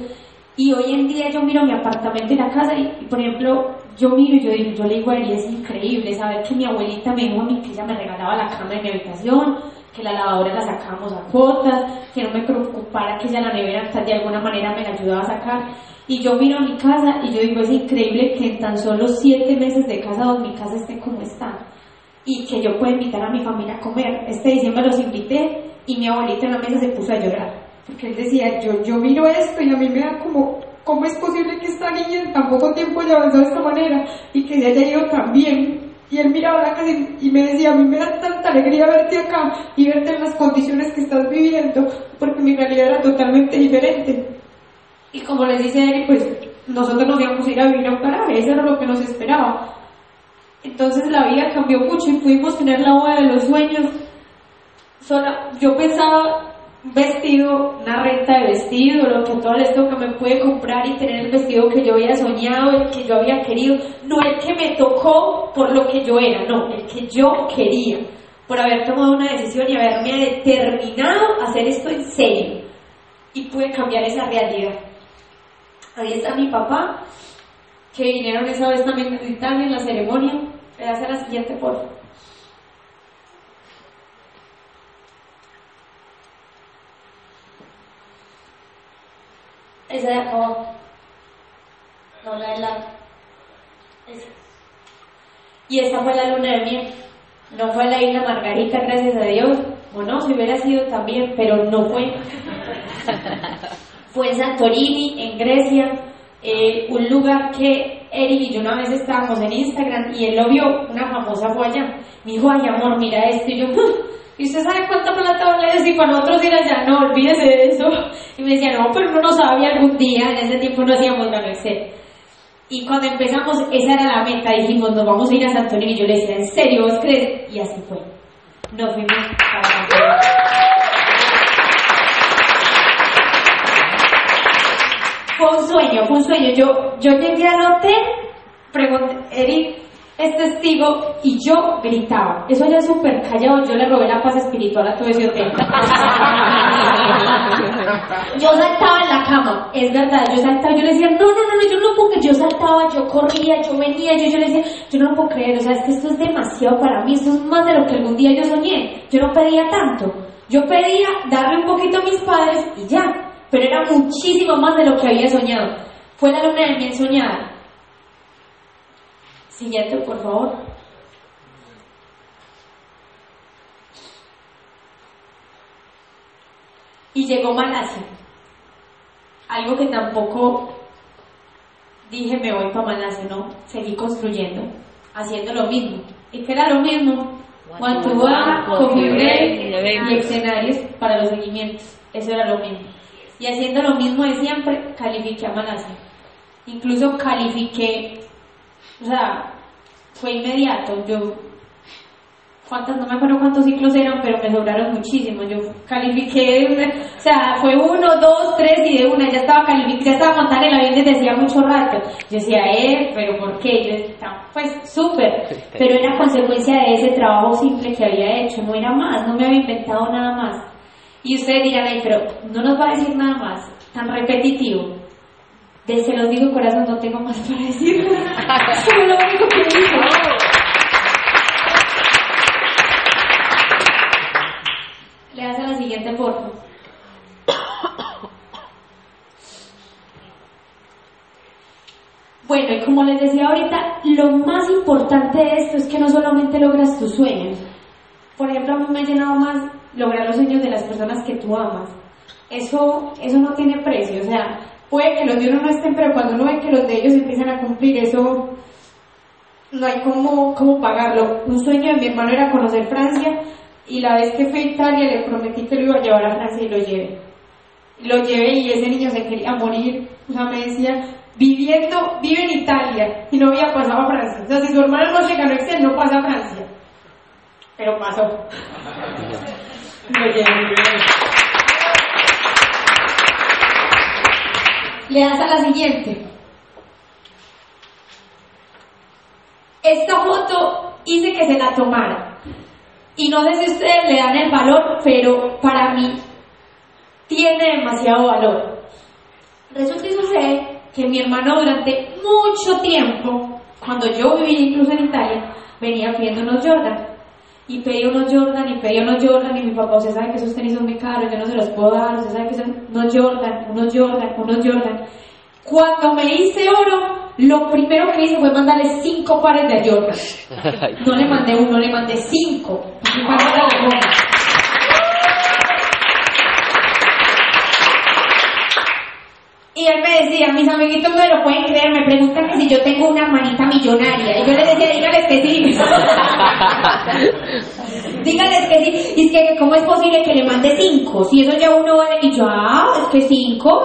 Y hoy en día yo miro mi apartamento y la casa y, por ejemplo, yo miro y yo, digo, yo le digo a él, es increíble saber que mi abuelita me dijo a mí que ella me regalaba la cama en mi habitación, que la lavadora la sacábamos a cuotas, que no me preocupara que ella la nevera de alguna manera me la ayudaba a sacar. Y yo miro mi casa y yo digo, es increíble que en tan solo siete meses de casa mi casa esté como está. Y que yo pueda invitar a mi familia a comer. Este diciembre los invité y mi abuelita en la mesa se puso a llorar porque él decía, yo, yo miro esto y a mí me da como, ¿cómo es posible que esta niña en tan poco tiempo haya avanzado de esta manera y que se haya ido tan bien? Y él miraba la casa y, me decía, a mí me da tanta alegría verte acá y verte en las condiciones que estás viviendo, porque mi realidad era totalmente diferente. Y como les dice él, pues nosotros nos íbamos a ir a vivir a un garaje, eso era lo que nos esperaba. Entonces la vida cambió mucho y pudimos tener la boda de los sueños. Sola, yo pensaba vestido, una renta de vestido, lo que todo esto que me puede comprar y tener el vestido que yo había soñado, el que yo había querido, no el que me tocó por lo que yo era, no, el que yo quería, por haber tomado una decisión y haberme determinado a hacer esto en serio. Y pude cambiar esa realidad. Ahí está mi papá, que vinieron esa vez también Italia en la ceremonia. Le hace la siguiente, por. Esa de acá No, la de la. Esa. Y esa fue la luna de miel. No fue la isla Margarita, gracias a Dios. O no, si hubiera sido también, pero no fue. *laughs* fue en Santorini, en Grecia, eh, un lugar que Eric y yo una vez estábamos en Instagram y él lo vio, una famosa fue allá. Me dijo, ay amor, mira esto. Y yo, *laughs* ¿y usted sabe cuánta plata vale Y para nosotros ir allá, no, olvídese de eso. Y me decía, no, pero uno no sabía algún día, en ese tiempo no hacíamos la Excel. Y cuando empezamos, esa era la meta, dijimos, nos vamos a ir a Santorini. Y yo le decía, ¿en serio vos crees? Y así fue. Nos fuimos para Santorini. Fue un sueño, fue un sueño. Yo, yo llegué al hotel, pregunté, Eric, es testigo y yo gritaba. Eso ya es súper callado, yo le robé la paz espiritual a todo ese hotel. yo saltaba en la cama, es verdad, yo saltaba, yo le decía, no, no, no, no yo no puedo creer, yo saltaba, yo corría, yo venía, yo, yo le decía, yo no lo puedo creer, o sea, es que esto es demasiado para mí, esto es más de lo que algún día yo soñé, yo no pedía tanto, yo pedía darle un poquito a mis padres y ya, pero era muchísimo más de lo que había soñado. Fue la luna de miel soñada Siguiente, por favor. Y llegó Malasia. Algo que tampoco dije me voy para Malasia, no. Seguí construyendo, haciendo lo mismo. ¿Y qué era lo mismo? Guantúa, coffee break y escenarios para los seguimientos. Eso era lo mismo. Y haciendo lo mismo de siempre, califiqué a Malasia. Incluso califiqué, o sea, fue inmediato. Yo cuántas, no me acuerdo cuántos ciclos eran, pero me sobraron muchísimos. Yo califiqué, o sea, fue uno, dos, tres y de una ya estaba calificada, ya estaba montando el avión desde hacía mucho rato. Yo decía, eh, pero ¿por qué? Yo estaba, pues súper, pero era consecuencia de ese trabajo simple que había hecho, no era más, no me había inventado nada más. Y ustedes dirán, ay, pero no nos va a decir nada más, tan repetitivo. De se los digo corazón, no tengo más para decir. *laughs* es lo único que digo. Le das a la siguiente foto. Bueno, y como les decía ahorita, lo más importante de esto es que no solamente logras tus sueños. Por ejemplo, a mí me ha llenado más lograr los sueños de las personas que tú amas. Eso, eso no tiene precio. O sea, puede que los de uno no estén, pero cuando uno ve que los de ellos empiezan a cumplir, eso no hay cómo, cómo pagarlo. Un sueño de mi hermano era conocer Francia y la vez que fui a Italia le prometí que lo iba a llevar a Francia y lo llevé. Lo llevé y ese niño se quería morir. O sea, me decía, viviendo, vive en Italia y no había pasado a Francia. O sea, si su hermano no llega a Excel, no pasa a Francia. Pero pasó. *laughs* Lo llevé. Le das a la siguiente. Esta foto hice que se la tomara. Y no sé si ustedes le dan el valor, pero para mí tiene demasiado valor. Resulta y sucede que mi hermano durante mucho tiempo, cuando yo vivía incluso en Italia, venía pidiendo unos Jordan. Y pedía unos Jordan y pedía unos Jordan y mi papá, usted sabe que esos tenis son muy caros, yo no se los puedo dar, usted sabe que son unos Jordan, unos Jordan, unos Jordan. Cuando me hice oro, lo primero que hice fue mandarle cinco pares de Jordan. *laughs* No le mandé uno, le mandé cinco. Y él me decía, mis amiguitos me lo pueden creer, me preguntan que si yo tengo una hermanita millonaria. Y yo les decía, dígales que sí. *laughs* dígales que sí. Y es que, ¿cómo es posible que le mande cinco? Si eso ya uno vale. Y yo, ah, es que cinco.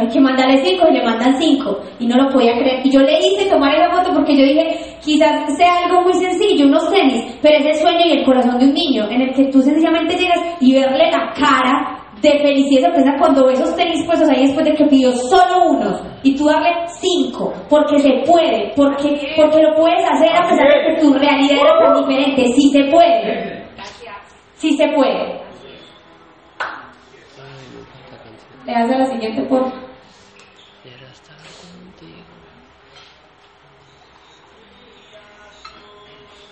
Hay que mandarle cinco y le mandan cinco. Y no lo podía creer. Y yo le hice tomar esa foto porque yo dije, quizás sea algo muy sencillo, unos tenis, pero es el sueño y el corazón de un niño, en el que tú sencillamente llegas y verle la cara de felicidad sorpresa cuando ves esos tenis puestos ahí después de que pidió solo uno y tú darle cinco, porque se puede, porque, porque lo puedes hacer a pesar de que tu realidad era tan diferente, sí se puede, sí se puede. Le das a la siguiente por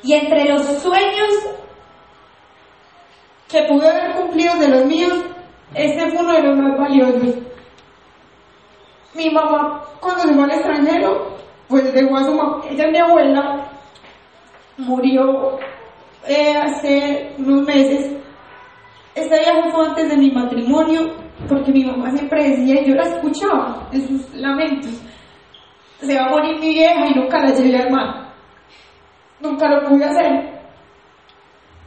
Y entre los sueños que pude haber cumplido de los míos, este fue uno de los más valiosos. Mi mamá, cuando se fue al extranjero, pues dejó a su mamá, ella es mi abuela, murió eh, hace unos meses. Este viaje fue antes de mi matrimonio, porque mi mamá siempre decía, y yo la escuchaba en sus lamentos, se va a morir mi vieja y nunca la llevé al mar. Nunca lo pude hacer.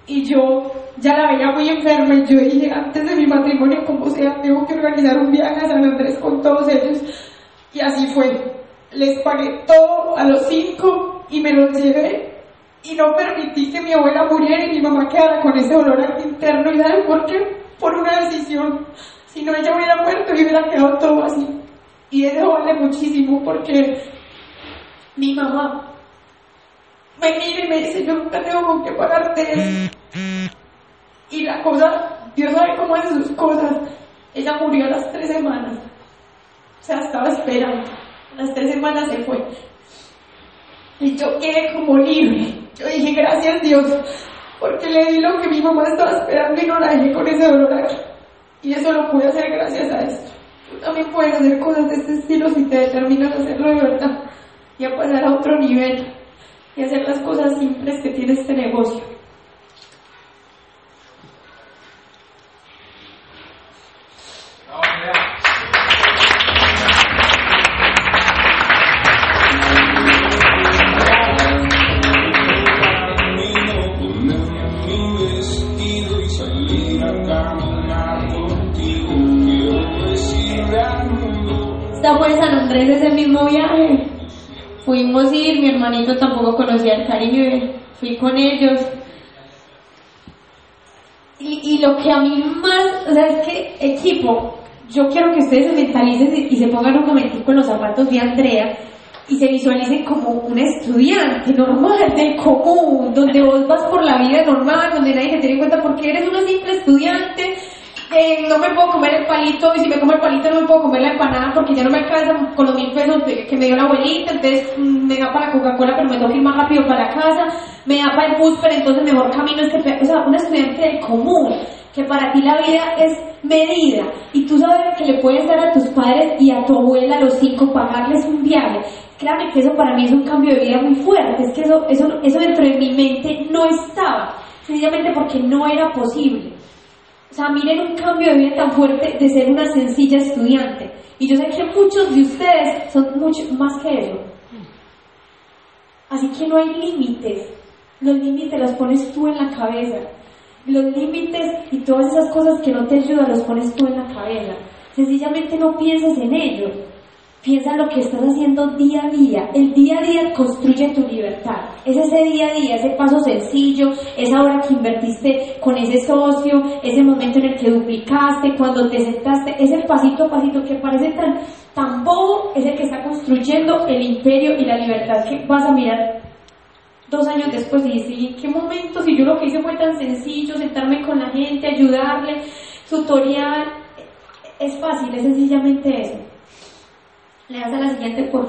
Y yo ya la veía muy enferma y yo dije, antes de mi matrimonio, como sea, tengo que organizar un viaje a San Andrés con todos ellos. Y así fue. Les pagué todo a los cinco y me los llevé y no permití que mi abuela muriera y mi mamá quedara con ese dolor interno. ¿Y saben por qué? Por una decisión. Si no, ella hubiera muerto y hubiera quedado todo así. Y eso vale muchísimo porque mi mamá me mira y me dice, yo nunca tengo con qué pagarte. Y la cosa, Dios sabe cómo hace sus cosas. Ella murió a las tres semanas. O sea, estaba esperando. Las tres semanas se fue. Y yo quedé como libre. Yo dije, gracias Dios, porque le di lo que mi mamá estaba esperando y no la dejé con ese dolor. Y eso lo pude hacer gracias a esto. Tú también puedes hacer cosas de este estilo si te determinas a hacerlo de verdad y a pasar a otro nivel y hacer las cosas simples que tiene este negocio. Viaje. Fuimos a ir, mi hermanito tampoco conocía el Caribe, fui con ellos. Y, y lo que a mí más, o sea, es que equipo, yo quiero que ustedes se mentalicen y se pongan un momentico en los zapatos de Andrea y se visualicen como un estudiante normal, del común, donde vos vas por la vida normal, donde nadie te tiene en cuenta porque eres una simple estudiante eh, no me puedo comer el palito y si me como el palito no me puedo comer la empanada porque ya no me alcanza con los mil pesos que me dio la abuelita, entonces mm, me da para la Coca-Cola pero me tengo que ir más rápido para casa, me da para el bus pero entonces mejor camino este, o sea, un estudiante del común, que para ti la vida es medida y tú sabes que le puedes dar a tus padres y a tu abuela a los cinco pagarles un viaje. Créame que eso para mí es un cambio de vida muy fuerte, es que eso, eso, eso dentro de mi mente no estaba, sencillamente porque no era posible. O sea, miren un cambio de vida tan fuerte de ser una sencilla estudiante. Y yo sé que muchos de ustedes son mucho más que eso. Así que no hay límites. Los límites los pones tú en la cabeza. Los límites y todas esas cosas que no te ayudan los pones tú en la cabeza. Sencillamente no pienses en ello. Piensa en lo que estás haciendo día a día. El día a día construye tu libertad. Es ese día a día, ese paso sencillo, esa hora que invertiste con ese socio, ese momento en el que duplicaste, cuando te sentaste, ese pasito a pasito que parece tan, tan bobo, es el que está construyendo el imperio y la libertad que vas a mirar dos años después y ¿en qué momento? Si yo lo que hice fue tan sencillo, sentarme con la gente, ayudarle, tutorial, es fácil, es sencillamente eso. Le a la siguiente, por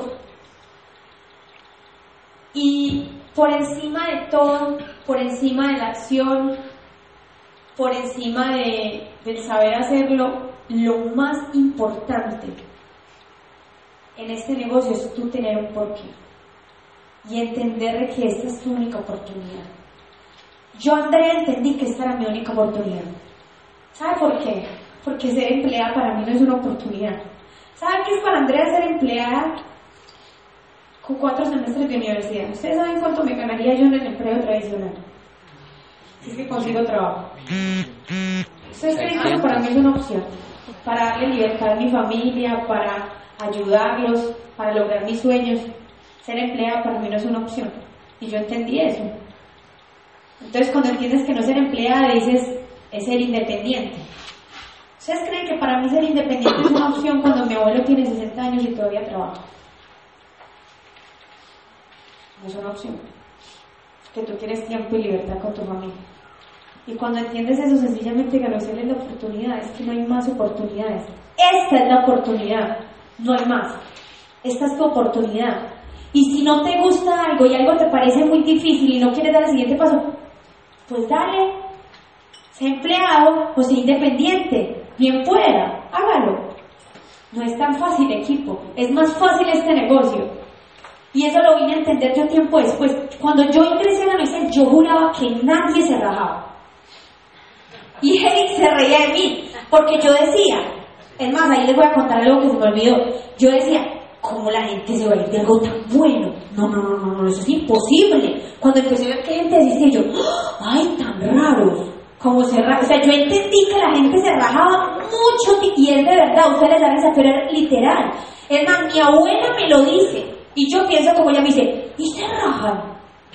Y por encima de todo, por encima de la acción, por encima de, del saber hacerlo, lo más importante en este negocio es tú tener un porqué y entender que esta es tu única oportunidad. Yo, Andrea, entendí que esta era mi única oportunidad. ¿Sabe por qué? Porque ser empleada para mí no es una oportunidad ¿Saben qué es para Andrea ser empleada con cuatro semestres de universidad? ¿Ustedes saben cuánto me ganaría yo en el empleo tradicional? Si es que consigo trabajo. ¿Ustedes creen que para mí es una opción? Para darle libertad a mi familia, para ayudarlos, para lograr mis sueños. Ser empleada para mí no es una opción. Y yo entendí eso. Entonces cuando entiendes que no ser empleada dices es ser independiente. ¿Ustedes creen que para mí ser independiente es una opción cuando mi abuelo tiene 60 años y todavía trabaja? No es una opción. Que tú tienes tiempo y libertad con tu familia. Y cuando entiendes eso, sencillamente conocerle la oportunidad. Es que no hay más oportunidades. Esta es la oportunidad. No hay más. Esta es tu oportunidad. Y si no te gusta algo y algo te parece muy difícil y no quieres dar el siguiente paso, pues dale. Sé empleado o sé independiente. Bien pueda, hágalo. No es tan fácil, equipo. Es más fácil este negocio. Y eso lo vine a entender yo tiempo después. Cuando yo ingresé a la mesa, yo juraba que nadie se rajaba. Y Eric se reía de mí, porque yo decía, es más, ahí les voy a contar algo que se me olvidó. Yo decía, ¿cómo la gente se va a ir de algo tan bueno? No, no, no, no, no, eso es imposible. Cuando empecé a ver que gente decía yo, ¡ay, tan raro! Como se O sea, yo entendí que la gente se rajaba mucho y es de verdad, ustedes saben esa, pero era literal. Es más, mi abuela me lo dice y yo pienso como ella me dice, ¿y se rajan?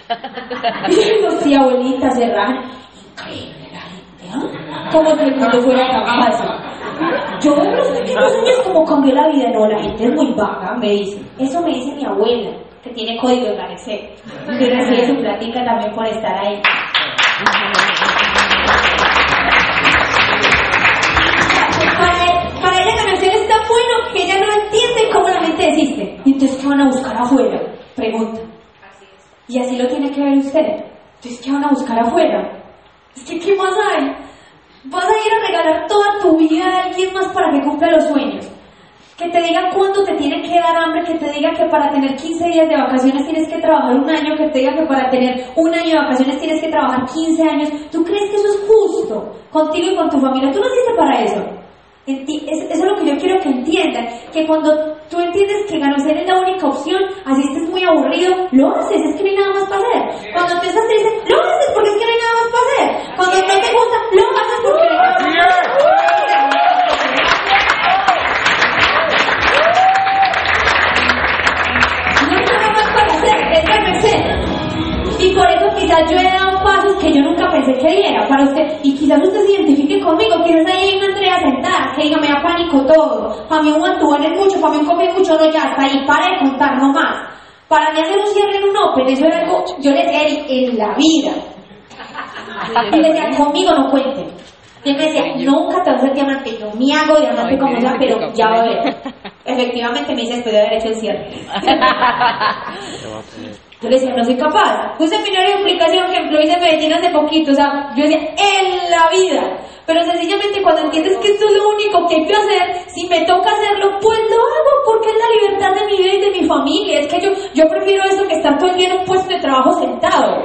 *laughs* y yo digo, sí, abuelita, se rajan. Increíble la gente, ¿ah? Como si el mundo fuera fácil. Yo veo los últimos años como cambió la vida, no, la gente es muy vaga, me dice. Eso me dice mi abuela, que tiene código de la Que recibe su plática también por estar ahí. Bueno que ella no entiende cómo la gente desiste. Y entonces, ¿qué van a buscar afuera? Pregunta. Y así lo tiene que ver usted. Entonces, ¿qué van a buscar afuera? Es que, ¿qué más hay? Vas a ir a regalar toda tu vida a alguien más para que cumpla los sueños que te diga cuándo te tiene que dar hambre, que te diga que para tener 15 días de vacaciones tienes que trabajar un año, que te diga que para tener un año de vacaciones tienes que trabajar 15 años. ¿Tú crees que eso es justo contigo y con tu familia? Tú naciste para eso. Eso es lo que yo quiero que entiendan, que cuando tú entiendes que conocer es la única opción, así estés muy aburrido, lo haces, es que no hay nada más para hacer. Cuando tú estás triste, lo haces porque es que no hay nada más para hacer. Cuando no te gusta, lo haces porque no hay nada más para hacer. No hay nada más para hacer, es la. Y por eso quizás yo he dado usted se identifique conmigo, quizás ahí hay una Andrea sentada que diga, me da pánico todo, para mí un one es mucho, para mí un comer mucho, no, ya, hasta ahí, para de contar, no más. Para mí hacer un cierre en un open, eso era algo, yo le decía, en la vida. Y le decía, conmigo no cuenten. Y él me decía, nunca te vas a hacer diamante. Yo me hago diamante como ella, pero ya va a ver. Efectivamente me dice después de haber hecho el cierre. *laughs* *laughs* Yo le decía, no soy capaz. Un seminario de aplicación que empleó de Medellín hace poquito, o sea, yo decía, en la vida. Pero sencillamente cuando entiendes que esto es lo único que hay que hacer, si me toca hacerlo, pues lo hago, porque es la libertad de mi vida y de mi familia. Es que yo, yo prefiero eso que estar todo en un puesto de trabajo sentado.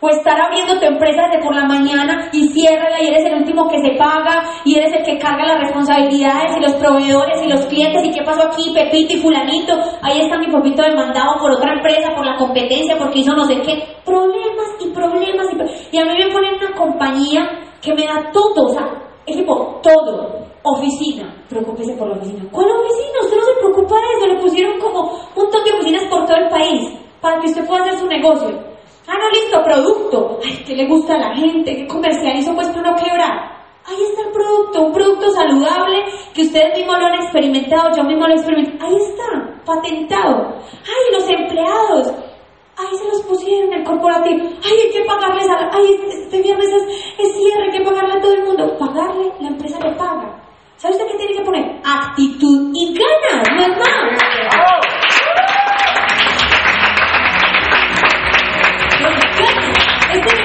O estar abriendo tu empresa desde por la mañana y ciérrala y eres el último que se paga y eres el que carga las responsabilidades y los proveedores y los clientes y qué pasó aquí, Pepito y fulanito, ahí está mi papito demandado por otra empresa, por la competencia, porque hizo no sé qué, problemas y problemas y, y a mí me ponen una compañía que me da todo, o sea, equipo, todo, oficina, preocúpese por la oficina. ¿Cuál oficina? Usted no se preocupa de eso, le pusieron como un montón de oficinas por todo el país para que usted pueda hacer su negocio. Ah, no, listo, producto. Ay, ¿qué le gusta a la gente? ¿Qué comercializo pues para no quebrar? Ahí está el producto, un producto saludable que ustedes mismos lo han experimentado, yo mismo lo he experimentado. Ahí está, patentado. Ay, los empleados. Ahí se los pusieron el corporativo. Ay, hay que pagarles a Ay, este viernes es, cierre, hay que pagarle a todo el mundo. Pagarle, la empresa le paga. ¿Sabe usted qué tiene que poner? Actitud y ganas, no es más.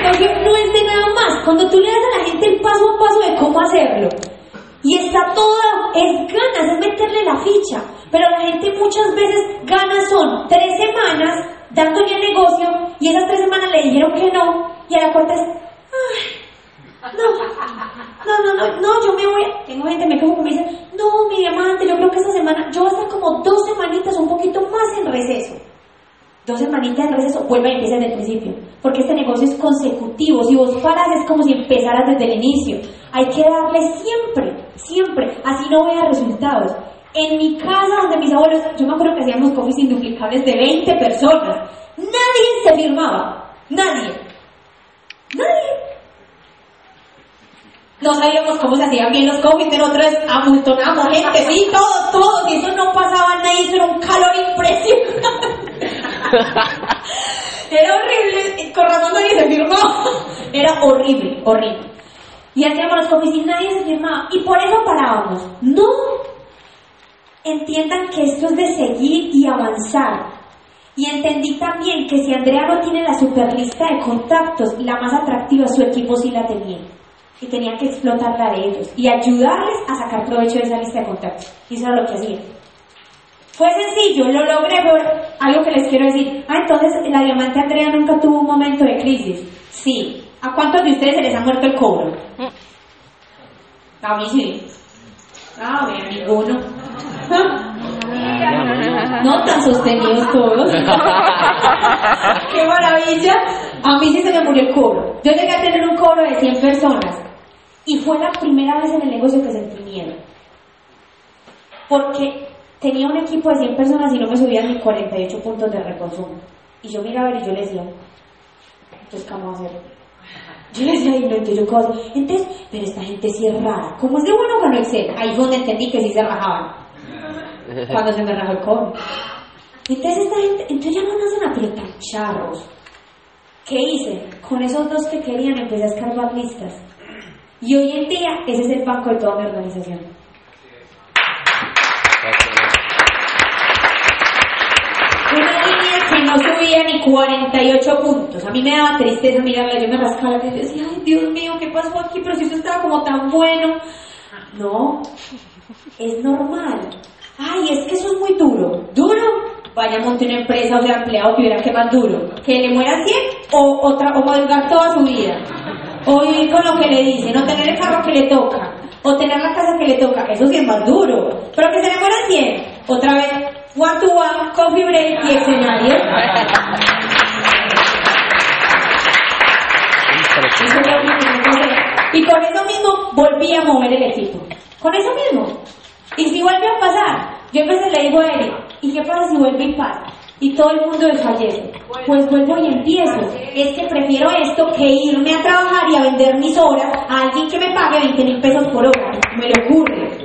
Negocio no es de nada más. Cuando tú le das a la gente el paso a paso de cómo hacerlo, y está todo, es ganas, es meterle la ficha. Pero la gente muchas veces ganas son tres semanas dándole el negocio y esas tres semanas le dijeron que no y a la cuarta es, no, no, no, no, no, yo me voy, tengo gente me quejo que me dice, no, mi diamante, yo creo que esta semana, yo voy a estar como dos semanitas, un poquito más en receso. Dos semanitas de receso, vuelve y empieza desde el principio. Porque este negocio es consecutivo. Si vos paras es como si empezaras desde el inicio. Hay que darle siempre, siempre. Así no vea resultados. En mi casa, donde mis abuelos, yo me acuerdo que hacíamos coffees induplicables de 20 personas. Nadie se firmaba. Nadie. Nadie. No sabíamos cómo se hacían bien los coffees, pero otras amontonábamos gente, sí, todos, todos, y eso no pasaba nadie, eso era un calor impresionante. *laughs* Era horrible, con razón nadie se firmaba. Era horrible, horrible. Y hacíamos las coffees y nadie se firmaba. Y por eso parábamos. No entiendan que esto es de seguir y avanzar. Y entendí también que si Andrea no tiene la super lista de contactos, la más atractiva, su equipo sí la tenía. Y tenía que explotarla de ellos y ayudarles a sacar provecho de esa lista de contactos. Y eso era lo que hacía. Fue sencillo, lo logré por algo que les quiero decir. Ah, entonces la diamante Andrea nunca tuvo un momento de crisis. Sí. ¿A cuántos de ustedes se les ha muerto el cobro? A mí sí. Ah, bien, ninguno. *laughs* No tan sostenidos todos. *laughs* ¡Qué maravilla! A mí sí se me murió el cobro. Yo llegué a tener un cobro de 100 personas. Y fue la primera vez en el negocio que sentí miedo. Porque tenía un equipo de 100 personas y no me subían ni 48 puntos de reconsumo. Y yo miraba y yo le decía, entonces, ¿cómo vamos a hacer? Yo le decía, y no, yo cómo Entonces, pero esta gente sí es rara. ¿Cómo es de bueno con Excel? Ahí fue donde entendí que sí se rajaban. Cuando se me rajó el cobre. Entonces, esta gente, entonces ya no nacen a pero tan charros. ¿Qué hice? Con esos dos que querían empecé a escarbar listas. Y hoy en día, ese es el banco de toda mi organización. Una línea que no subía ni 48 puntos. A mí me daba tristeza mirarla, yo me rascaba y decía, ay Dios mío, ¿qué pasó aquí? Pero si eso estaba como tan bueno. No, es normal. Ay, es que eso es muy duro. ¿Duro? Vaya, monte una empresa o sea empleado que hubiera que más duro. Que le muera 100 o, otra, o madrugar toda su vida. O vivir con lo que le dicen, o tener el carro que le toca, o tener la casa que le toca. Eso sí es más duro. Pero que se le muera 100. Otra vez, one to one, coffee break y escenario. Y con eso mismo volví a mover el equipo. Con eso mismo. Y si vuelve a pasar, yo veces le digo a él, ¿y qué pasa si vuelve y pasa? y todo el mundo desfallece. Pues vuelvo y empiezo. Es que prefiero esto que irme a trabajar y a vender mis horas a alguien que me pague 20 mil pesos por hora. Me lo ocurre.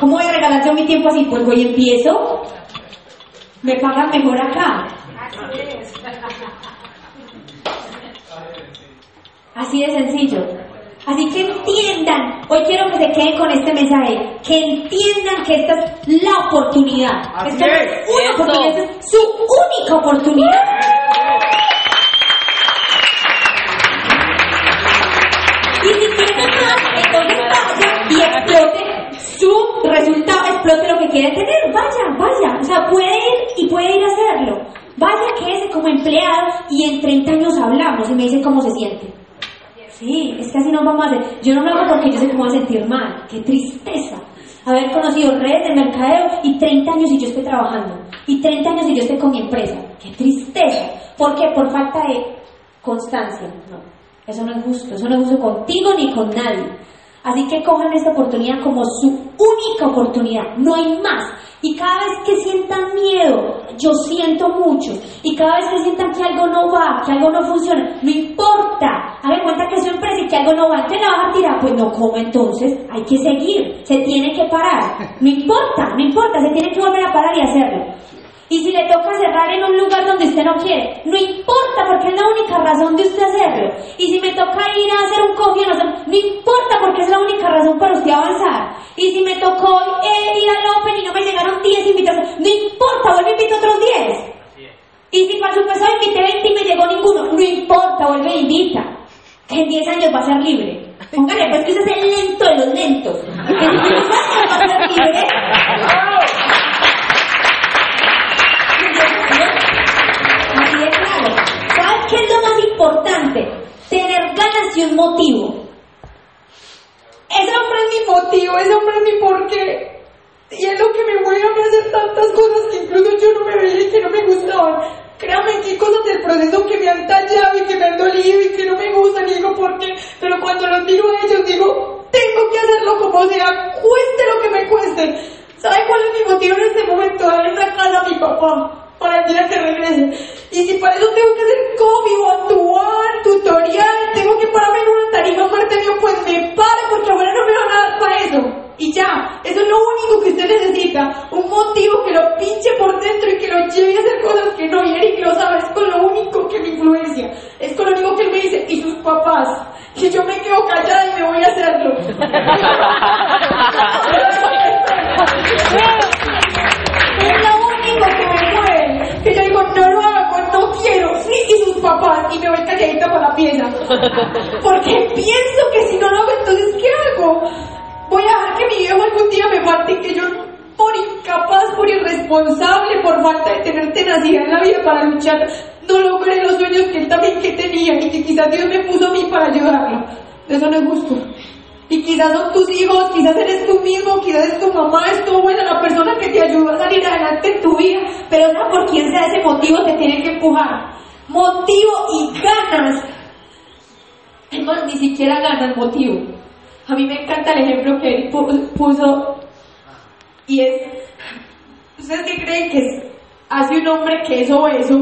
¿Cómo voy a regalar yo mi tiempo así? Pues voy y empiezo. Me pagan mejor acá. Así de sencillo. Así que entiendan, hoy quiero que se queden con este mensaje, que entiendan que esta es la oportunidad. esta es una oportunidad, es su única oportunidad. Y si tienen más, entonces y explote su resultado, explote lo que quiere tener. Vaya, vaya. O sea, puede ir y puede ir a hacerlo. Vaya, quédese como empleado y en 30 años hablamos y me dice cómo se siente. Sí, es que así no vamos a hacer. Yo no lo hago porque yo sé cómo voy a sentir mal. Qué tristeza. Haber conocido redes de mercadeo y 30 años y yo estoy trabajando. Y 30 años y yo estoy con mi empresa. Qué tristeza. ¿Por qué? Por falta de constancia. No, eso no es justo. Eso no es justo contigo ni con nadie. Así que cojan esta oportunidad como su única oportunidad. No hay más. Y cada vez que sientan miedo, yo siento mucho. Y cada vez que sientan que algo no va, que algo no funciona, no importa. Hagan cuenta que es su empresa y que algo no va, ¿te la vas a tirar? Pues no, como entonces? Hay que seguir, se tiene que parar. No importa, no importa, se tiene que volver a parar y hacerlo. Y si le toca cerrar en un lugar donde usted no quiere, no importa porque es la única razón de usted hacerlo. Y si me toca ir a hacer un coffee, no, no importa porque es la única razón para usted avanzar. Y si me tocó eh, ir al Open y no me llegaron 10 invitaciones, no importa, vuelve y invito otros 10. Y si para su pasado invité 20 y me llegó ninguno, no importa, vuelve e invita. Que en 10 años va a ser libre. Póngale, pues que usted es el lento de los lentos. En 10 años va a ser libre. *laughs* Así de claro. ¿Sabes qué es lo más importante? Y un motivo. Ese hombre es mi motivo, ese hombre es mi porqué. Y es lo que me mueve a hacer tantas cosas que incluso yo no me veía y que no me gustaban. Créanme que hay cosas del proceso que me han tallado y que me han dolido y que no me gustan y digo por qué. Pero cuando los miro a ellos digo, tengo que hacerlo como sea, cueste lo que me cueste. ¿Sabe cuál es mi motivo en este momento? Darle una casa a mi papá para el día que regrese. Y si para eso tengo que hacer cómic o actuar, tutorial, tengo que pararme en una tarima mío, pues me paro porque ahora no me van a dar para eso. Y ya, eso es lo único que usted necesita. Un motivo que lo pinche por dentro y que lo lleve a hacer cosas que no. Y Eric lo sabe, es con lo único que me influencia. Es con lo único que él me dice. Y sus papás, que yo me quedo callada y me voy a hacerlo. *laughs* *laughs* es lo único que digo, no lo hago, no quiero. Sí, y sus papás. Y me voy calladita para la pieza. *laughs* Porque pienso que si no lo hago, entonces ¿qué hago? Voy a dejar que mi viejo algún día me mate y que yo por incapaz, por irresponsable, por falta de tener tenacidad en la vida para luchar, no logré los sueños que él también que tenía y que quizás Dios me puso a mí para ayudarlo. Eso no es justo. Y quizás son tus hijos, quizás eres tú mismo, quizás es tu mamá, es tu abuela, la persona que te ayuda a salir adelante en tu vida, pero no por quien sea ese motivo te tiene que empujar. Motivo y ganas. Es más, ni siquiera ganas motivo. A mí me encanta el ejemplo que él puso y es, ¿ustedes qué creen que? Hace un hombre que es obeso,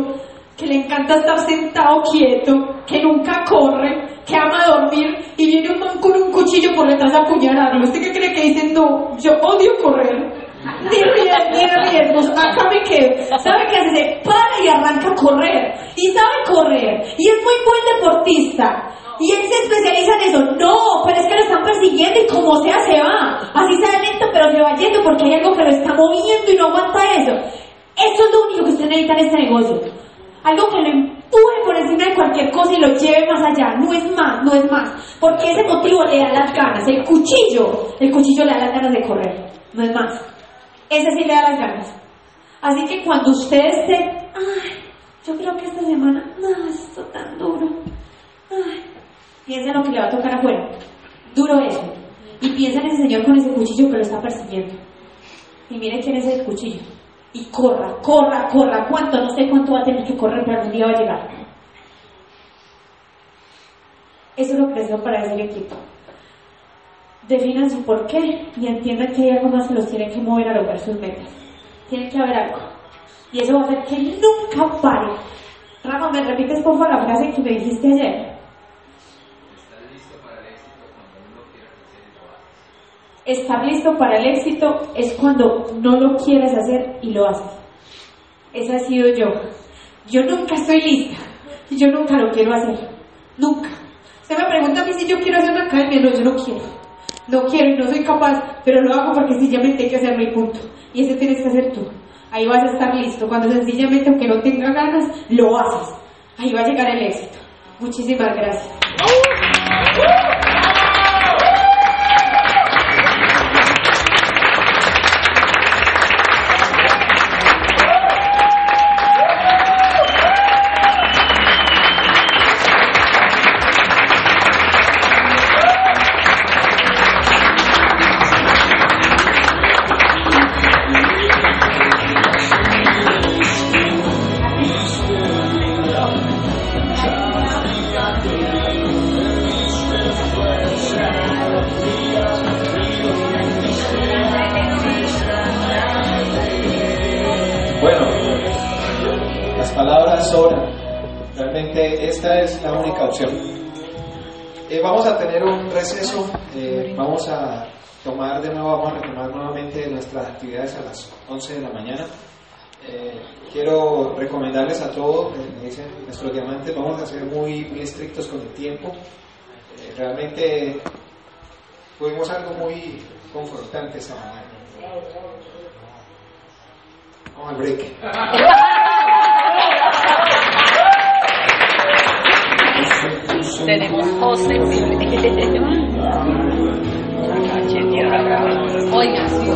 que le encanta estar sentado quieto, que nunca corre, que ama dormir y viene un man con un cuchillo por detrás a apuñalarlo. ¿Usted qué cree que dice? No, yo odio correr. Ni riesgos, riesgos, acá me quedo. ¿Sabe hace? Se para y arranca a correr. Y sabe correr. Y es muy buen deportista. Y él se especializa en eso. No, pero es que lo están persiguiendo y como sea se va. Así sea lento, pero se va yendo porque hay algo que lo está moviendo y no aguanta eso. Eso es lo único que usted necesita en este negocio. Algo que lo empuje por encima de cualquier cosa y lo lleve más allá. No es más, no es más. Porque ese motivo le da las ganas. El cuchillo, el cuchillo le da las ganas de correr. No es más. Ese sí le da las ganas. Así que cuando usted esté, ay, yo creo que esta semana, no, esto tan duro. Ay, piensa en lo que le va a tocar afuera. Duro eso. Y piensa en ese señor con ese cuchillo que lo está persiguiendo. Y mire quién es el cuchillo. Y corra, corra, corra. ¿Cuánto? No sé cuánto va a tener que correr, pero algún día va a llegar. Eso es lo que les doy para decir equipo. Definan su porqué y entiendan que hay algo más que los tiene que mover a lograr sus metas. Tiene que haber algo. Y eso va a hacer que nunca pare. Rafa, ¿me repites por favor la frase que me dijiste ayer? Estar listo para el éxito es cuando no lo quieres hacer y lo haces. Esa ha sido yo. Yo nunca estoy lista. Yo nunca lo quiero hacer. Nunca. Se me pregunta a mí si yo quiero hacer una academia. No, yo no quiero. No quiero y no soy capaz, pero lo hago porque sencillamente hay que hacer mi punto. Y ese tienes que hacer tú. Ahí vas a estar listo. Cuando sencillamente, aunque no tenga ganas, lo haces. Ahí va a llegar el éxito. Muchísimas gracias. Confrontante esta mañana. Vamos al break. Tenemos José. Oiga, sí,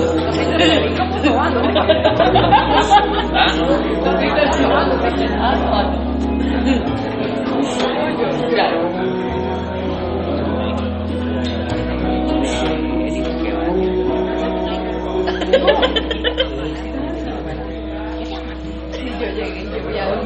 Claro.